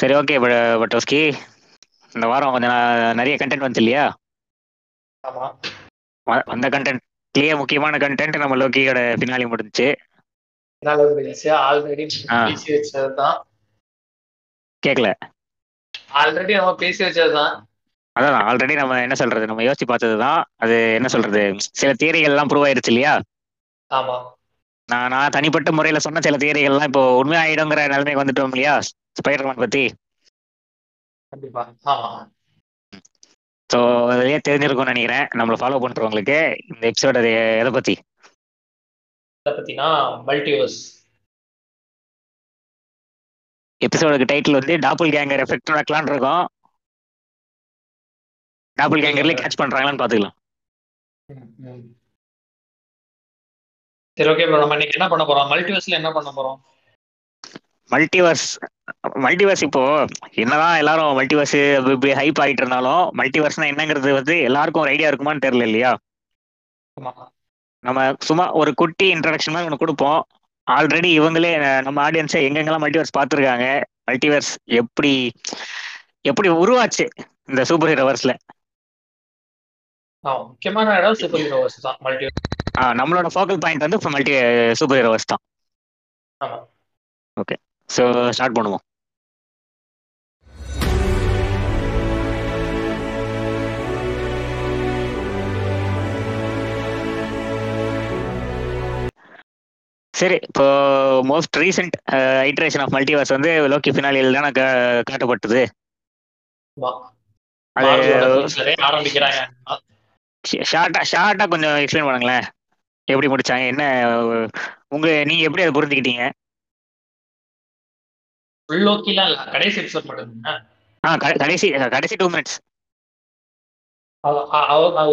சரி ஓகே பட்டோஸ்கி. இந்த வாரம் கொஞ்சம் நிறைய கண்டென்ட் வந்துச்சு இல்லையா? வந்த கண்டென்ட்லயே முக்கியமான கண்டென்ட் நம்ம லோக்கியோட பின்னாடி முடிஞ்சுச்சு. ஆல்ரெடி ஆ. பேசி வச்சதுதான். கேட்கல ஆல்ரெடி நம்ம பேசி வச்சதுதான். அதான் ஆல்ரெடி நம்ம என்ன சொல்றது? நம்ம யோசிச்சு பார்த்தது தான் அது என்ன சொல்றது? சில தியரிகள்லாம் ப்ரூவ் ஆயிருச்சு இல்லையா? ஆமா. நான் நான் தனிப்பட்ட முறையில சொன்ன சில தியரிகள்லாம் இப்போ உண்மையாயிடுங்கிற நிலைமைக்கு வந்துட்டோம் இல்லையா? ஸ்பைடர்மேன் பத்தி. கண்டிப்பா. ஸோ அதுலயே தெரிஞ்சிருக்கும்னு நினைக்கிறேன். நம்மளை ஃபாலோ பண்றவங்களுக்கு இந்த எபிசோட் அது எதை பத்தி? இதை பத்தினா மல்டிவர்ஸ் எபிசோடுக்கு டைட்டில் வந்து டாப்புல் கேங்கர் எஃபெக்ட் வைக்கலான்னு இருக்கோம். டாப்புல் கேங்கர்ல கேட்ச் பண்றாங்களான்னு பாத்துக்கலாம் சரி ஓகே ப்ரோ நம்ம இன்னைக்கு என்ன பண்ண போறோம்? மல்டிவர்ஸ்ல என்ன பண்ண போறோம்? மல்டிவர்ஸ் மல்டிவர்ஸ் இப்போ என்னதான் எல்லாரும் மல்டிவர்ஸ் இப்படி ஹைப் ஆகிட்டு இருந்தாலும் மல்டிவர்ஸ்னா என்னங்கிறது வந்து எல்லாருக்கும் ஒரு ஐடியா இருக்குமான்னு தெரியல இல்லையா? நம்ம சும்மா ஒரு குட்டி இன்ட்ரடக்ஷன் மாதிரி ஒன்று கொடுப்போம். ஆல்ரெடி இவங்களே நம்ம ஆடியன்ஸை எங்கெங்கெல்லாம் மல்டிவர்ஸ் பார்த்துருக்காங்க? மல்டிவர்ஸ் எப்படி எப்படி உருவாச்சு இந்த சூப்பர் ஹீரோவர்ஸ்ல முக்கியமான இடம் சூப்பர் ஹீரோஸ் தான் மல்டி நம்மளோட ஃபோக்கல் பாயிண்ட் வந்து இப்போ மல்டி சூப்பர் ஹீரோவர்ஸ் தான். ஓகே ஸோ ஸ்டார்ட் பண்ணுவோம். சரி இப்போ most recent iteration of multiverse வந்து லோக்கி ஃபினாலியில் தானே காட்டப்பட்டது? அது மார்வலோட feature-ஏ ஆரம்பிக்கிறாங்க. ஷார்ட்டா ஷார்ட்டா கொஞ்சம் எக்ஸ்பிளைன் பண்ணுங்களேன். எப்படி முடிச்சாங்க? என்ன உங்க நீங்க எப்படி அதை புரிஞ்சுக்கிட்டீங்க? உள்ளோக்கிலாம் இல்ல கடைசி எபிசோட் மட்டும். ஆ கடைசி கடைசி டூ மினிட்ஸ்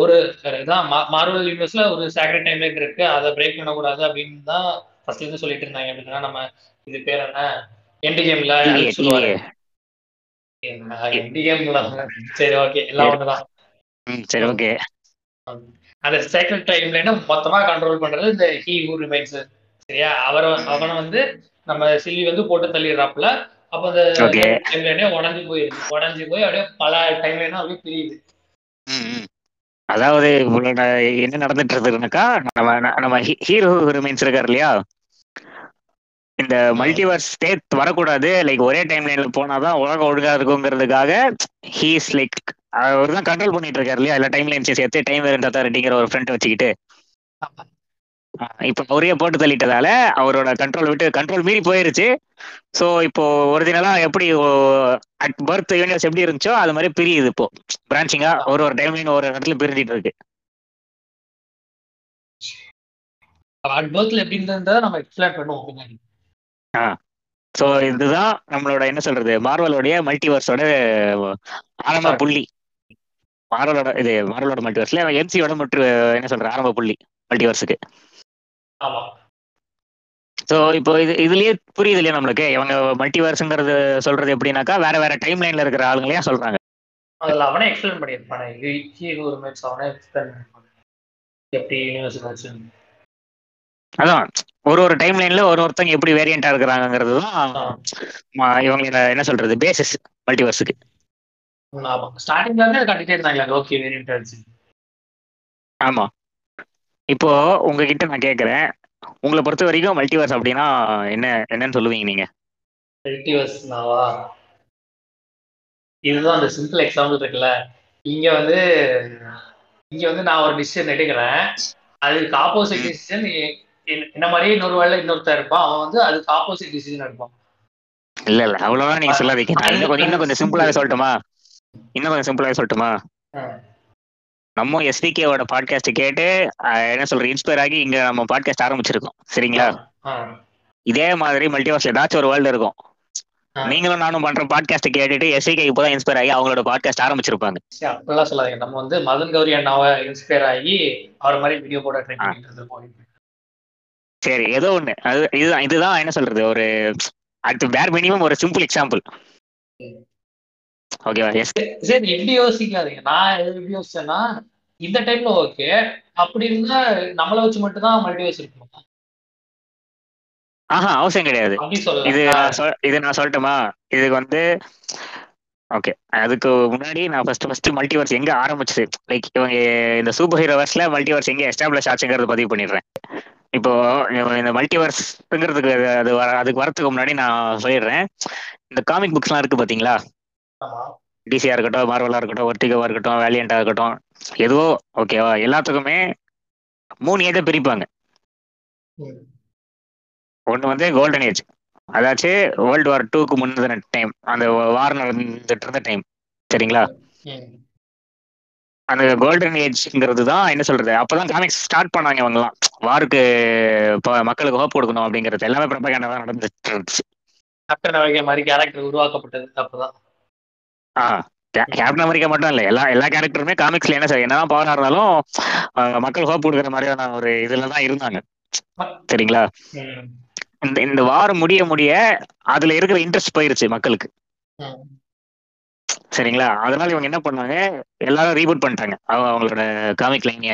ஒரு இதான் மார்வல் யூனிவர்ஸ்ல ஒரு சேக்ரெட் டைம் இருக்கு. அதை பிரேக் பண்ணக்கூடாது அப்படின்னு தான் ஃபர்ஸ்ட்ல இருந்து சொல்லிட்டு இருந்தாங்க. அப்படின்னா நம்ம இது பேர் என்ன? எண்டு கேம்ல சொல்லுவாரு? எண்டு கேம்ல சரி ஓகே எல்லாம் ஒண்ணுதான். சரி ஓகே. அந்த சேக்ரெட் டைம்ல மொத்தமா கண்ட்ரோல் பண்றது இந்த ஹீ ஹூ ரிமைன்ஸ் சரியா? அவரை அவனை வந்து நம்ம சில்லி வந்து போட்டு தள்ளிடுறாப்புல. அப்ப அந்த Okay. டைம்லைனே உடஞ்சு போயிருது. உடஞ்சு போய் அப்படியே பல டைம்லைனா அப்படியே பிரியுது. ம், ம். அதாவது என்ன நடந்துட்டு இருக்குதுனாக்கா நம்ம நம்ம ஹீரோ ரிமைன்ஸ் இருக்காரு இல்லையா? இந்த மல்டிவர்ஸ் ஸ்டேட் வரக்கூடாது. லைக் ஒரே டைம் லைன்ல போனாதான் உலகம் ஒழுங்கா இருக்குங்கிறதுக்காக ஹீஸ் லைக் அவர் தான் கண்ட்ரோல் பண்ணிட்டு இருக்காரு இல்லையா? எல்லா டைம் லைன்ஸையும் சேர்த்து டைம் வேறு தத்தாரிட்டிங்கிற ஒரு ஃப்ரெண்ட் வச்சுக்கிட்டு. இப்போ அவரையே போட்டு தள்ளிட்டதால அவரோட கண்ட்ரோல் விட்டு கண்ட்ரோல் மீறி போயிருச்சு. ஸோ இப்போ ஒரிஜினலா எப்படி அட் பர்த் யூனிவர்ஸ் எப்படி இருந்துச்சோ அது மாதிரி பிரியுது இப்போ. பிரான்ச்சிங்கா ஒரு ஒரு டைம்லைன் ஒரு இடத்துல பிரிஞ்சிட்டு இருக்கு. எப்படி இருந்ததை நம்ம எக்ஸ்பிளைன் பண்ணுவோம் பின்னாடி ஸோ இதுதான் நம்மளோட என்ன சொல்றது? மார்வலோடைய மல்டிவர்ஸோட ஆரம்ப. புள்ளி. மார்வலோட இது மார்வலோட மல்டிவர்ஸ்ல எம்சியோட மற்ற என்ன சொல்ற ஆரம்ப புள்ளி மல்டிவர்ஸுக்கு ஸோ இப்போ இது இதுலயே புரியுது இல்லையா நம்மளுக்கு? இவங்க மல்டிவர்ஸுங்கிறது சொல்றது எப்படின்னாக்கா வேற வேற டைம் லைன்ல இருக்கிற ஆளுங்களையா சொல்றாங்க. அதுல அவனே எக்ஸ்பிளைன் பண்ணியிருப்பானே. அவனே எக்ஸ்பிளைன் எப்படி யூனிவர்ஸ் அதான். ஒரு ஒரு டைம் லைன்ல ஒரு ஒருத்தங்க எப்படி வேரியண்டா இருக்கிறாங்கிறது தான் இவங்களோட என்ன சொல்றது பேசிஸ் மல்டிவர்ஸுக்கு ஸ்டார்டிங்ல இருந்தே கட்டிட்டே இருந்தாங்க. ஓகே வேரியன்ட் ஆமா. இப்போ உங்ககிட்ட நான் கேக்குறேன். உங்களை பொறுத்த வரைக்கும் மல்டிவர்ஸ் அப்படின்னா என்ன என்னன்னு சொல்லுவீங்க நீங்க? மல்டிவர்ஸ் நாவா இதுதான் அந்த சிம்பிள் எக்ஸாம்பிள் இருக்குல்ல. இங்க வந்து இங்க வந்து நான் ஒரு டிசிஷன் எடுக்கிறேன். அதுக்கு ஆப்போசிட் டிசிஷன் என்ன மாதிரியே இன்னொரு வேலை இன்னொருத்தர் இருப்பான். அவன் வந்து அதுக்கு ஆப்போசிட் டிசிஷன் எடுப்பான் இல்ல இல்ல. அவ்வளவுதான் நீங்க சொல்லாதீங்க. நான் இன்னும் கொஞ்சம் இன்னும் கொஞ்சம் சிம்பிளாவே சொல்லட்டுமா? இன்னும் கொஞ்சம் சிம்பிளாவே சொல்லட்டுமா? நம்ம எஸ்பிகேவோட பாட்காஸ்ட் கேட்டு என்ன சொல்ற இன்ஸ்பயர் ஆகி இங்க நம்ம பாட்காஸ்ட் ஆரம்பிச்சிருக்கோம். சரிங்களா? இதே மாதிரி மல்டிவர்ஸ் ஏதாச்சும் ஒரு வேர்ல்டு இருக்கும். நீங்களும் நானும் பண்ற பாட்காஸ்ட் கேட்டுட்டு எஸ்பிகே இப்போதான் இன்ஸ்பயர் ஆகி அவங்களோட பாட்காஸ்ட் ஆரம்பிச்சிருப்பாங்க. சரி, அப்படிலாம் சொல்லாதீங்க. நம்ம வந்து மதன் கௌரி அண்ணாவை இன்ஸ்பயர் ஆகி அவர் மாதிரி வீடியோ போட ட்ரை பண்ணிட்டு சரி ஏதோ ஒண்ணு. அது இதுதான் இதுதான் என்ன சொல்றது ஒரு அடுத்து பேர் மினிமம் ஒரு சிம்பிள் எக்ஸாம்பிள் ஓகேவா எஸ் சரி எப்படி யோசிக்காதீங்க. நான் எப்படி யோசிச்சேன்னா இந்த டைம்ல ஓகே அப்படி இருந்தா நம்மளை வச்சு மட்டும் தான் இருக்கணும் ஆஹா அவசியம் கிடையாது. இது இது நான் சொல்லட்டுமா? இதுக்கு வந்து ஓகே அதுக்கு முன்னாடி நான் ஃபர்ஸ்ட் ஃபர்ஸ்ட் மல்டிவர்ஸ் எங்க ஆரம்பிச்சது? லைக் இவங்க இந்த சூப்பர் ஹீரோவர்ஸ்ல மல்டிவர்ஸ் எங்க எஸ்டாப்ளிஷ் ஆச்சுங்கிறத பதிவு பண்ணிடுறேன். இப்போ இந்த மல்டிவர்ஸ்ங்கிறதுக்கு அது வர- அதுக்கு வரதுக்கு முன்னாடி நான் சொல்லிடுறேன். இந்த காமிக் புக்ஸ்லாம் இருக்கு பாத்தீங்களா? டிசியா இருக்கட்டும் மார்வலா இருக்கட்டும் ஒர்டிகோவா இருக்கட்டும் வேலியண்டா இருக்கட்டும் எதுவோ ஓகேவா எல்லாத்துக்குமே மூணு ஏஜை பிரிப்பாங்க. ம். ஒன்று வந்து கோல்டன் ஏஜ் அதாச்சு வேர்ல்டு வார் டூக்கு முந்தின டைம் அந்த வார் நடந்துட்டு இருந்த டைம் சரிங்களா. அந்த கோல்டன் ஏஜ்ங்கிறது தான் என்ன சொல்றது அப்பதான் காமிக்ஸ் ஸ்டார்ட் பண்ணாங்க இவங்கலாம் வாருக்கு மக்களுக்கு ஹோப் கொடுக்கணும் அப்படிங்கிறது. எல்லாமே ப்ரப்பகேண்டா தான் நடந்துட்டு இருந்துச்சு. கேப்டன் அமெரிக்கா மாதிரி கேரக்டர் உருவாக்கப்பட்டது அப்பதான். கேப்டன் அமெரிக்கா மட்டும் இல்ல எல்லா எல்லா கேரக்டருமே காமிக்ஸ்ல என்ன சார் என்னதான் பவரா இருந்தாலும் மக்கள் ஹோப் கொடுக்குற மாதிரியான ஒரு இதுல தான் இருந்தாங்க. சரிங்களா. இந்த இந்த வாரம் முடிய முடிய அதுல இருக்கிற இன்ட்ரெஸ்ட் போயிருச்சு மக்களுக்கு. சரிங்களா? அதனால இவங்க என்ன பண்ணாங்க? எல்லாரும் ரீபூட் பண்ணிட்டாங்க. அவங்க அவங்களோட காமிக் லைனிய.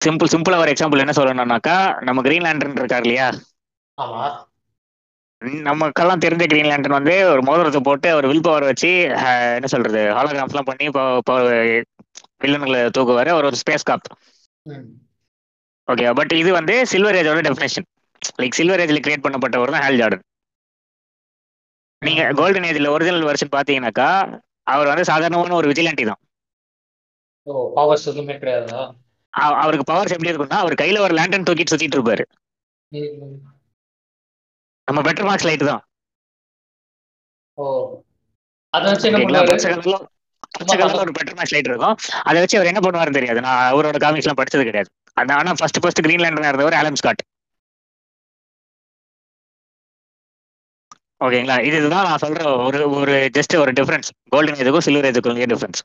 சிம்பிள் சிம்பிளா ஒரு எக்ஸாம்பிள் என்ன சொல்லணும்னாக்கா நம்ம கிரீன் லேண்டர்ன் இருக்கார் இல்லையா? நமக்கெல்லாம் தெரிஞ்ச கிரீன் லேண்டர்ன் வந்து ஒரு மோதிரத்தை போட்டு ஒரு வில் பவர் வச்சு என்ன சொல்றது ஹாலோகிராம்ஸ்லாம் பண்ணி இப்போ வில்லன்களை தூக்குவாரு. அவர் ஒரு ஸ்பேஸ் காப். ஓகே பட் இது வந்து சில்வர் ஏஜோட டெஃபினேஷன் லைக் சில்வர் ஏஜ்ல கிரியேட் பண்ணப்பட்டவர் தான் ஹேல் ஜார்டன் நீங்க கோல்டன் ஏஜ்ல ஒரிஜினல் வெர்ஷன் பாத்தீங்கன்னாக்கா அவர் வந்து சாதாரணமான ஒரு விஜிலாண்டி தான். பவர்ஸ் எதுவுமே கிடையாதா? அவ- அவருக்கு பவர்ஸ் எப்படி இருக்கும்னா அவர் கையில ஒரு லேண்டன் தூக்கிட்டு சுத்திட்டு இருப்பாரு. நம்ம பெட்டர் மார்க்ஸ் லைட் தான். ஓ. அதை வச்சு ஒரு பெட்டர் மார்க்ஸ் லைட் இருக்கும். அதை வச்சு அவர் என்ன பண்ணுவாரு தெரியாது. நான் அவரோட காமிக்ஸ் எல்லாம் படிச்சது கிடையாது. அந்த ஆனா ஃபர்ஸ்ட் ஃபர்ஸ்ட் கிரீன் லேண்டனா இருந்தவர் ஆலம் ஸ்காட் ஓகேங்களா? இது இதுதான் நான் சொல்ற ஒரு ஒரு ஜஸ்ட் ஒரு டிஃபரன்ஸ் கோல்டன் ஏஜுக்கும் சில்வர் ஏஜுக்கும் டிஃபரன்ஸ்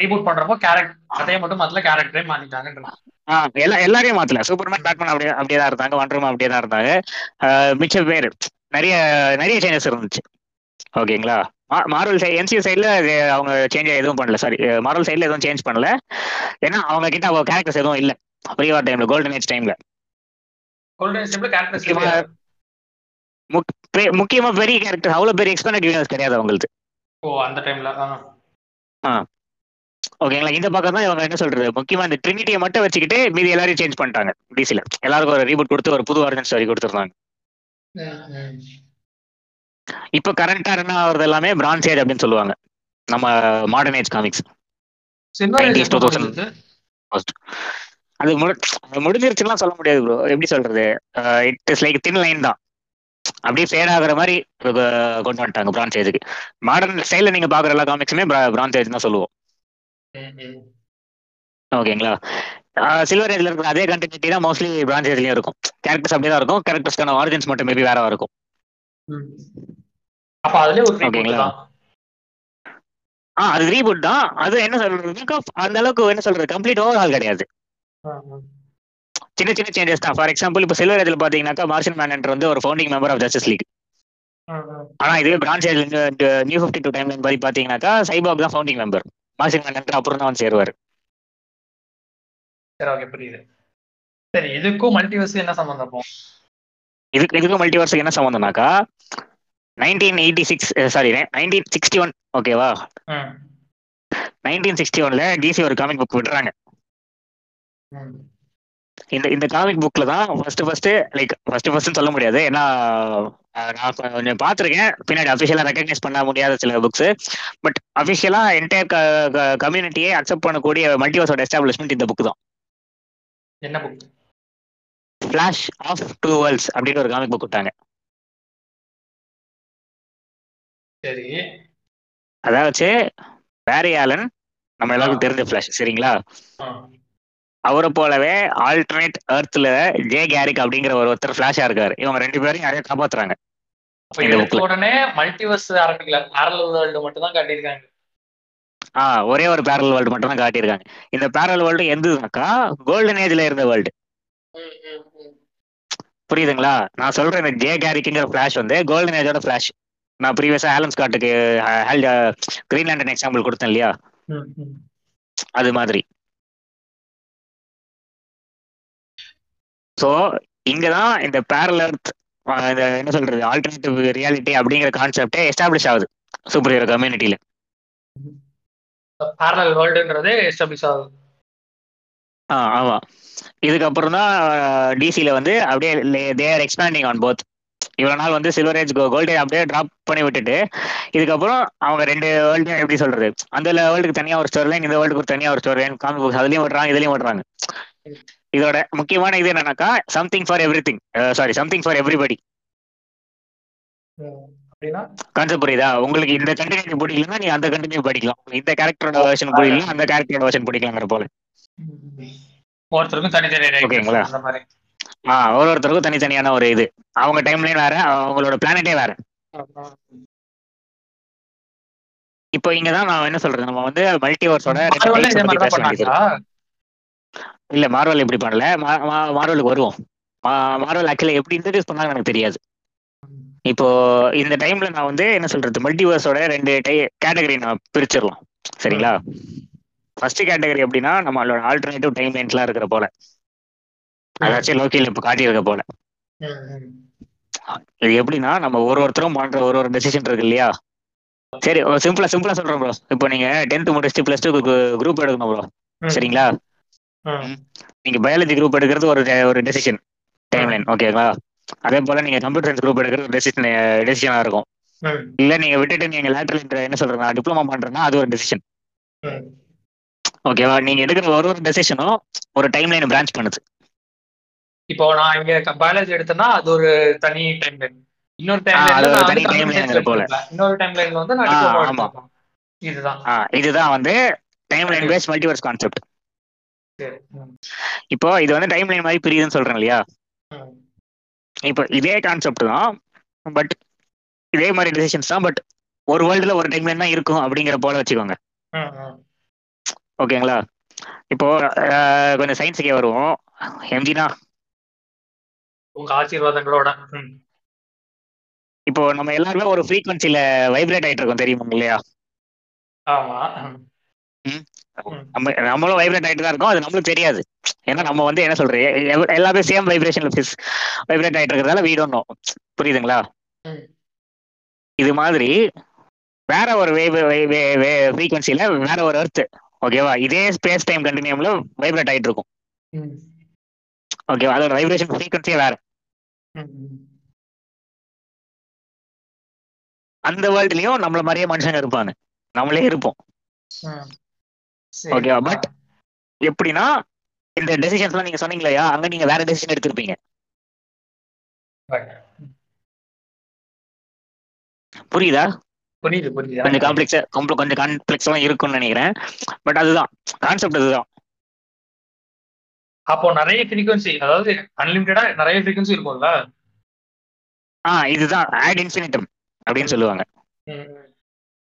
ரீபூட் பண்றப்போ கேரக்டர் கதையை மட்டும் மாத்தல கேரக்டரே மாத்திட்டாங்கன்ற ஆ எல்லா எல்லாரையும் மாத்தல. சூப்பர்மேன் பேட்மேன் அப்படியே அப்படியே தான் இருந்தாங்க வண்டர்மா அப்படியே தான் இருந்தாங்க. மிச்ச பேர் நிறைய நிறைய சேஞ்சஸ் இருந்துச்சு. ஓகேங்களா? மார்வல் சைட் என்சியூ சைடில் அவங்க சேஞ்ச் எதுவும் பண்ணல. சாரி மார்வல் சைடில் எதுவும் சேஞ்ச் பண்ணல. ஏன்னா அவங்க கிட்ட அவங்க கேரக்டர்ஸ் எதுவும் இல்லை. ப்ரீவார் டைம்ல கோல்டன் ஏஜ் டைம்ல முக்கியமா பெரிய கேரக்டர் அவ்வளவு பெரிய எக்ஸ்பெண்டட் யூனிவர்ஸ் கிடையாது அவங்களுக்கு. ஓ அந்த டைம்ல ஓகேங்களா? இந்த பக்கம் தான் இவங்க என்ன சொல்றது? முக்கியமா இந்த ட்ரினிட்டியை மட்டும் வச்சுக்கிட்டு மீதி எல்லாரையும் சேஞ்ச் பண்ணிட்டாங்க. டிசில எல்லாருக்கும் ஒரு ரீபூட் கொடுத்து ஒரு புது ஆர்ஜன் ஸ்டோரி கொடுத்துருந்தாங்க. இப்போ கரண்டா என்ன ஆகுறது எல்லாமே பிரான்ஸ் ஏஜ் அப்படின்னு சொல்லுவாங்க. நம்ம modern age comics silver 90s, age 2000. அது முடி அது முடிஞ்சிருச்சுலாம் சொல்ல முடியாது ப்ரோ எப்படி சொல்றது? It is like thin line தான். அப்படியே ஃபேட் ஆகுற மாதிரி கொண்டு வந்துட்டாங்க பிரான்ஸ் ஏஜுக்கு மாடர்ன் ஸ்டைல நீங்க பாக்குற எல்லா காமிக்ஸுமே பிரான்ஸ் ஏஜ் தான் சொல்லுவோம். ஓகேங்களா சில்வர் ஏஜ்ல இருக்கிற அதே கண்டினியூட்டி தான் மோஸ்ட்லி பிரான்ஸ் ஏஜ்லயும் இருக்கும். கேரக்டர்ஸ் அப்படியே தான் இருக்கும். கேரக்டர்ஸ்க்கான ஆரிஜின்ஸ் மட்டும் மேபி வேற இருக்கும். அப்ப அதுலயே ஒரு ஓகேங்களா? ஆ அது ரீபூட் தான். அது என்ன சொல்றதுனாக்கா அந்த அளவுக்கு என்ன சொல்றது? கம்ப்ளீட் ஓவர் ஹால் கிடையாது சின்ன சின்ன சேஞ்சஸ் தான். ஃபார் எக்ஸாம்பிள் இப்போ சில்வர் ஏஜ்ல பாத்தீங்கன்னாக்கா மார்ஷன் மேனன்டர் வந்து ஒரு founding member of Justice League ஆனா இதுவே bronze age new fifty two time படி பாத்தீங்கன்னாக்கா சைபாக் தான் ஃபவுண்டிங் மெம்பர் மார்ஷன் மேனன்டர் அப்புறம் தான் வந்து சேருவார். சரி ஓகே புரியுது. சரி இதுக்கும் மல்டிவர்ஸ் என்ன சம்பந்தம் இதுக்கு இதுக்கு மல்டிவர்ஸுக்கு என்ன சம்மந்தம்னாக்கா nineteen eighty six sorry nineteen sixty one ஓகேவா நைன்டீன் சிக்ஸ்டி ஒன்ல டிசி ஒரு காமிக் புக் விடுறாங்க இந்த இந்த காமிக் புக்ல தான் first first like first first சொல்ல முடியாது. ஏன்னா நான் கொஞ்சம் பார்த்துருக்கேன். பின்னாடி அஃபிஷியலாக ரெக்கக்னைஸ் பண்ண முடியாத சில புக்ஸ் பட் அஃபிஷியலாக என்டையர் கம்யூனிட்டியை அக்செப்ட் பண்ணக்கூடிய மல்டிவர்ஸோட எஸ்டாப்ளிஷ்மெண்ட் இந்த புக் தான். என்ன book Flash of Two Worlds அப்படின்னு ஒரு காமிக் புக் விட்டாங்க சரி. அதாவது பேரி ஆலன் நம்ம எல்லாருக்கும் தெரிஞ்ச ஃபிளாஷ் சரிங்களா? அவரை போலவே ஆல்டர்னேட் எர்த்ல ஜே கேரிக் அப்படிங்கிற ஒரு ஒருத்தர் ஃபிளாஷா இருக்காரு. இவங்க ரெண்டு பேரும் யாரையும் காப்பாத்துறாங்க. உடனே மல்டிவர்ஸ் ஆரம்பிக்கல பேரல் வேர்ல்டு மட்டும் தான் காட்டியிருக்காங்க. ஆ ஒரே ஒரு பேரல் வேர்ல்டு மட்டும் தான் காட்டியிருக்காங்க. இந்த பேரல் வேர்ல்டு எந்ததுனாக்கா கோல்டன் ஏஜ்ல இருந்த வேர்ல்டு. புரியுதுங்களா? நான் சொல்ற இந்த ஜே கேரிக்குங்கிற ஃபிளாஷ் வந்து கோல்டன் ஏஜோட ஃபிளாஷ் நான் ப்ரீவியஸா ஆலன் ஸ்காட்டுக்கு கிரீன்லாண்டன் எக்ஸாம்பிள் கொடுத்தேன் இல்லையா. அது மாதிரி. ஸோ இங்கதான் இந்த பேரலர் இந்த என்ன சொல்றது ஆல்டர்னேட்டிவ் ரியாலிட்டி அப்படிங்கிற கான்செப்டே எஸ்டாப்ளிஷ் ஆகுது சூப்பர் ஹீரோ கம்யூனிட்டியில பேரலல் வேர்ல்டுன்றதே எஸ்டாப்ளிஷ் ஆகுது. ஆ ஆமா. இதுக்கப்புறம் தான் டிசில வந்து அப்படியே they are expanding on both இவ்வளவு நாள் வந்து சில்வர் ஏஜ் கோல்டே அப்படியே டிராப் பண்ணி விட்டுட்டு இதுக்கப்புறம் அவங்க ரெண்டு வேர்ல்டு எப்படி சொல்றது அந்த வேர்ல்டுக்கு தனியா ஒரு ஸ்டோரி லைன் இந்த வேர்ல்டுக்கு தனியா ஒரு ஸ்டோரி லைன் காமிக் புக்ஸ் அதுலயும் விடுறாங்க இதுலயும் விடுறாங்க இதோட முக்கியமான இது என்னன்னாக்கா something for everything sorry something for everybody concept புரியுதா? உங்களுக்கு இந்த கண்டினியூ பிடிக்கலன்னா நீ அந்த கண்டினியூ படிக்கலாம். இந்த கேரக்டரோட வெர்ஷன் பிடிக்கலாம் அந்த கேரக்டரோட வெர்ஷன் பிடிக்கலாங்கிற போல. ஒவ்வொருத்தருக்கும் தனித்தனி ஓகேங்களா? அந்த மாதிரி. ஆ ஒரு ஒருத்தருக்கும் தனித்தனியான ஒரு இது. அவங்க டைம்லைன் வேற அவங்களோட பிளானட்டே வேற. இப்போ இங்க தான் நான் என்ன சொல்றது? நம்ம வந்து மல்டிவர்ஸோட Marvel ல இதே மாதிரி தான் பண்ணாங்களா இல்ல மார்வல் இப்படி பண்ணல. மார்வலுக்கு வருவோம். மார்வல் ஆக்சுவலா எப்படி இன்ட்ரடியூஸ் பண்ணாங்க எனக்கு தெரியாது. இப்போ இந்த டைம்ல நான் வந்து என்ன சொல்றது மல்டிவர்ஸோட ரெண்டு டை கேட்டகரி நான் பிரிச்சிடலாம். சரிங்களா? ஃபர்ஸ்ட் கேட்டகரி எப்படின்னா நம்மளோட ஆல்டர்னேட்டிவ் டைம் லைன்ஸ்லாம் இருக்கிற போல. அதாச்சும் லோக்கியில் இப்போ காட்டியிருக்க போல. இது எப்படின்னா நம்ம ஒரு ஒருத்தரும் பண்ற ஒரு ஒரு டெசிஷன் இருக்கு இல்லையா? சரி சிம்பிளா சிம்பிளா சொல்றேன் ப்ரோ இப்போ நீங்க டென்த் முடிச்சுட்டு பிளஸ் டூ குரூப் எடுக்கணும் ப்ரோ. சரிங்களா. நீங்க பயாலஜி குரூப் எடுக்கிறது ஒரு ஒரு டெசிஷன் டைம் லைன் ஓகேங்களா அதே போல நீங்க கம்ப்யூட்டர் சயின்ஸ் குரூப் எடுக்கிறது ஒரு டெசிஷன் டெசிஷனா இருக்கும். இல்ல நீங்க விட்டுட்டு நீங்க லேட்டரல் என்ன சொல்றேன் டிப்ளமா பண்றேன்னா அது ஒரு டெசிஷன். ஓகேவா நீங்க எடுக்கிற ஒரு ஒரு டெசிஷனும் ஒரு டைம் லைன் பிரான்ச் பண்ணுது. இப்போ நான் இங்க பயாலஜி எடுத்தேன்னா அது ஒரு தனி டைம் லைன் இன்னொரு டைம் science போல. இன்னொரு டைம் லைன்ல வந்து நான். இதுதான். இதுதான் வந்து time line based multiverse concept. இப்போ இது வந்து டைம் லைன் மாதிரி பிரியுதுன்னு சொல்றேன் இல்லையா. இப்போ இதே கான்செப்ட் தான் பட் இதே மாதிரி டெசிஷன்ஸ் தான் பட் ஒரு வேர்ல்டுல ஒரு டைம் லைன் தான் இருக்கும் அப்படிங்கிற போல வச்சுக்கோங்க. ஓகேங்களா இப்போ கொஞ்சம் சயின்ஸுக்கே வருவோம் எம்ஜினா உங்க ஆசீர்வாதங்களோட. இப்போ நம்ம எல்லாருமே ஒரு ஃப்ரீக்வன்சில வைப்ரேட் ஆயிட்டு இருக்கோம் தெரியுமா இல்லையா ஆமா. நம்ம நம்மளும் வைப்ரேட் ஆயிட்டு தான் இருக்கோம். அது நம்மளுக்கு தெரியாது. ஏன்னா நம்ம வந்து என்ன சொல்றது? எல்லாமே சேம் வைப்ரேஷன்ல வைப்ரேட் ஆயிட்டு இருக்கிறதால வீடு ஒன்றும் புரியுதுங்களா. இது மாதிரி வேற ஒரு ஃப்ரீக்வன்சில வேற ஒரு எர்த் ஓகேவா இதே ஸ்பேஸ் டைம் கண்டினியூம்ல வைப்ரேட் ஆயிட்டு இருக்கும். ஓகேவா அதோட வைப்ரேஷன் ஃப்ரீக்வன்சியே வேற. அந்த வேர்ல்ட்லயும் நம்மள மாதிரியே மனுஷங்க இருப்பாங்க. நம்மளே இருப்போம். ஓகேவா. பட் எப்படின்னா இந்த டெசிஷன்ஸ்லாம் நீங்க சொன்னீங்களா அங்க நீங்க வேற டெசிஷன் எடுத்திருப்பீங்க. புரியுதா? புரியுது புரியுது. கொஞ்சம் காம்ப்ளெக்ஸா கொஞ்சம் காம்ப்ளெக்ஸா இருக்கும்னு நினைக்கிறேன். பட் அதுதான் கான்செப்ட் அதுதான். அப்போ நிறைய ஃப்ரீக்வன்சி அதாவது அன்லிமிட்டடா நிறைய ஃப்ரீக்வன்சி இருக்கும்ல? ஆ இதுதான் ஆட் இன்ஃபினிட்டம் அப்படின்னு சொல்லுவாங்க.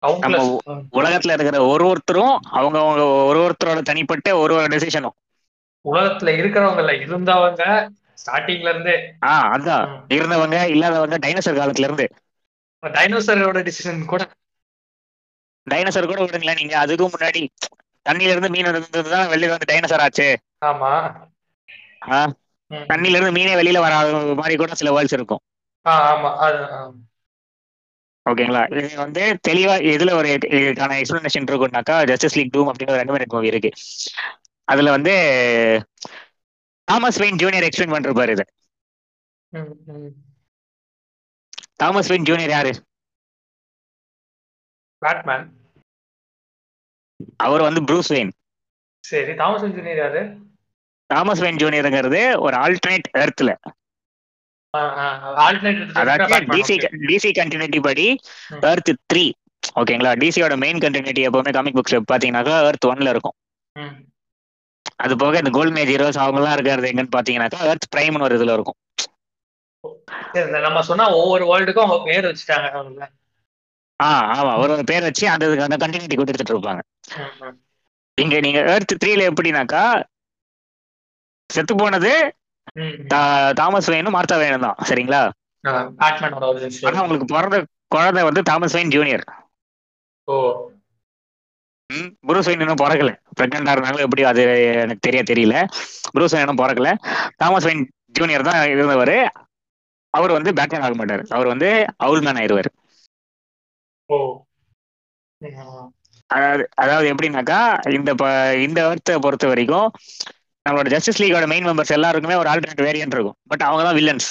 கவுண்ட்லெஸ் உலகத்துல இருக்கிற ஒரு ஒருத்தரும் அவங்க அவங்க ஒரு ஒருத்தரோட தனிப்பட்ட ஒரு ஒரு டெசிஷனும் உலகத்துல இருக்கிறவங்கல இருந்தவங்க ஸ்டார்டிங்ல இருந்தே. ஆ அதான் இருந்தவங்க இல்லாதவங்க டைனோசர் காலத்துல இருந்து. டைனோசரோட டிசிஷன் கூட. டைனோசர் கூட விடுங்களேன் நீங்க. அதுக்கும் முன்னாடி தண்ணியில இருந்து மீன் இருந்ததுதான் வெளியில வந்து டைனோசர் ஆச்சு. ஆமா. தண்ணியில இருந்து மீனே வெளியில வராத மாதிரி கூட சில வேர்ல்ட்ஸ் இருக்கும். ஆமா. ஓகேங்களா? இது வந்து தெளிவா எதுல ஒரு இதுக்கான எக்ஸ்பிளனேஷன் இருக்கும்னாக்கா ஜஸ்டிஸ் லீக் டூம் அப்படின்னு ஒரு அனிமேட் மூவி இருக்கு. அதுல வந்து தாமஸ் வெயின் ஜூனியர் எக்ஸ்பிளைன் பண்றாரு இது. தாமஸ் வெயின் ஜூனியர் யாரு? பேட்மேன் அவர் வந்து ப்ரூஸ் வெயின் சரி தாமஸ் இன்ஜினியர் யாரு? தாமஸ் வெயின் ஜூனியருங்கிறது ஒரு ஆல்டர்னேட் எர்த்ல டிசி கண்டினியூட்டி படி. எர்த் த்ரீ ஓகேங்களா டிசியோட மெயின் கண்டினியூட்டி எப்பவுமே காமிக் புக்ஸ் பாத்தீங்கன்னாக்கா எர்த் ஒன்ல இருக்கும். அது போக இந்த கோல்ட் மேஜ் ஹீரோஸ் அவங்க எல்லாம் இருக்கிறது எங்கன்னு பாத்தீங்கன்னாக்கா எர்த் பிரைம்னு ஒரு இதுல இருக்கும். நம்ம சொன்னா ஒவ்வொரு வேர்ல்டுக்கும் அவங்க பேர் வச்சுட்டாங்க அவங்க ஆ ஆமா. ஒரு ஒரு பேர் வச்சு அந்த அந்த கண்டினியூட்டி கொடுத்துட்டு இருப்பாங்க. இங்க நீங்க எர்த் த்ரீல எப்படின்னாக்கா செத்து போனது தாமஸ் வெயினும் மார்த்தா வேணும் தான். சரிங்களா. ஆனா உங்களுக்கு பிறந்த குழந்தை வந்து தாமஸ் வெயின் ஜூனியர் ஓ. புரூஸ் வெயின் இன்னும் பிறக்கல. பிரெக்னெண்டா இருந்தாலும் எப்படி அது எனக்கு தெரிய தெரியல. புரூஸ் வெயின் இன்னும் பிறக்கல. தாமஸ் வெயின் ஜூனியர் தான் இருந்தவர். அவர் வந்து பேட்மேன் ஆக மாட்டார். அவர் வந்து அவுல் மேன் ஆயிடுவார் அதாவது அதாவது எப்படின்னாக்கா இந்த இந்த வருத்தை பொறுத்த வரைக்கும் நம்மளோட ஜஸ்டிஸ் லீகோட மெயின் மெம்பர்ஸ் எல்லாருக்குமே ஒரு ஆல்டர்னேட் வேரியன்ட் இருக்கும். பட் அவங்க தான் வில்லன்ஸ்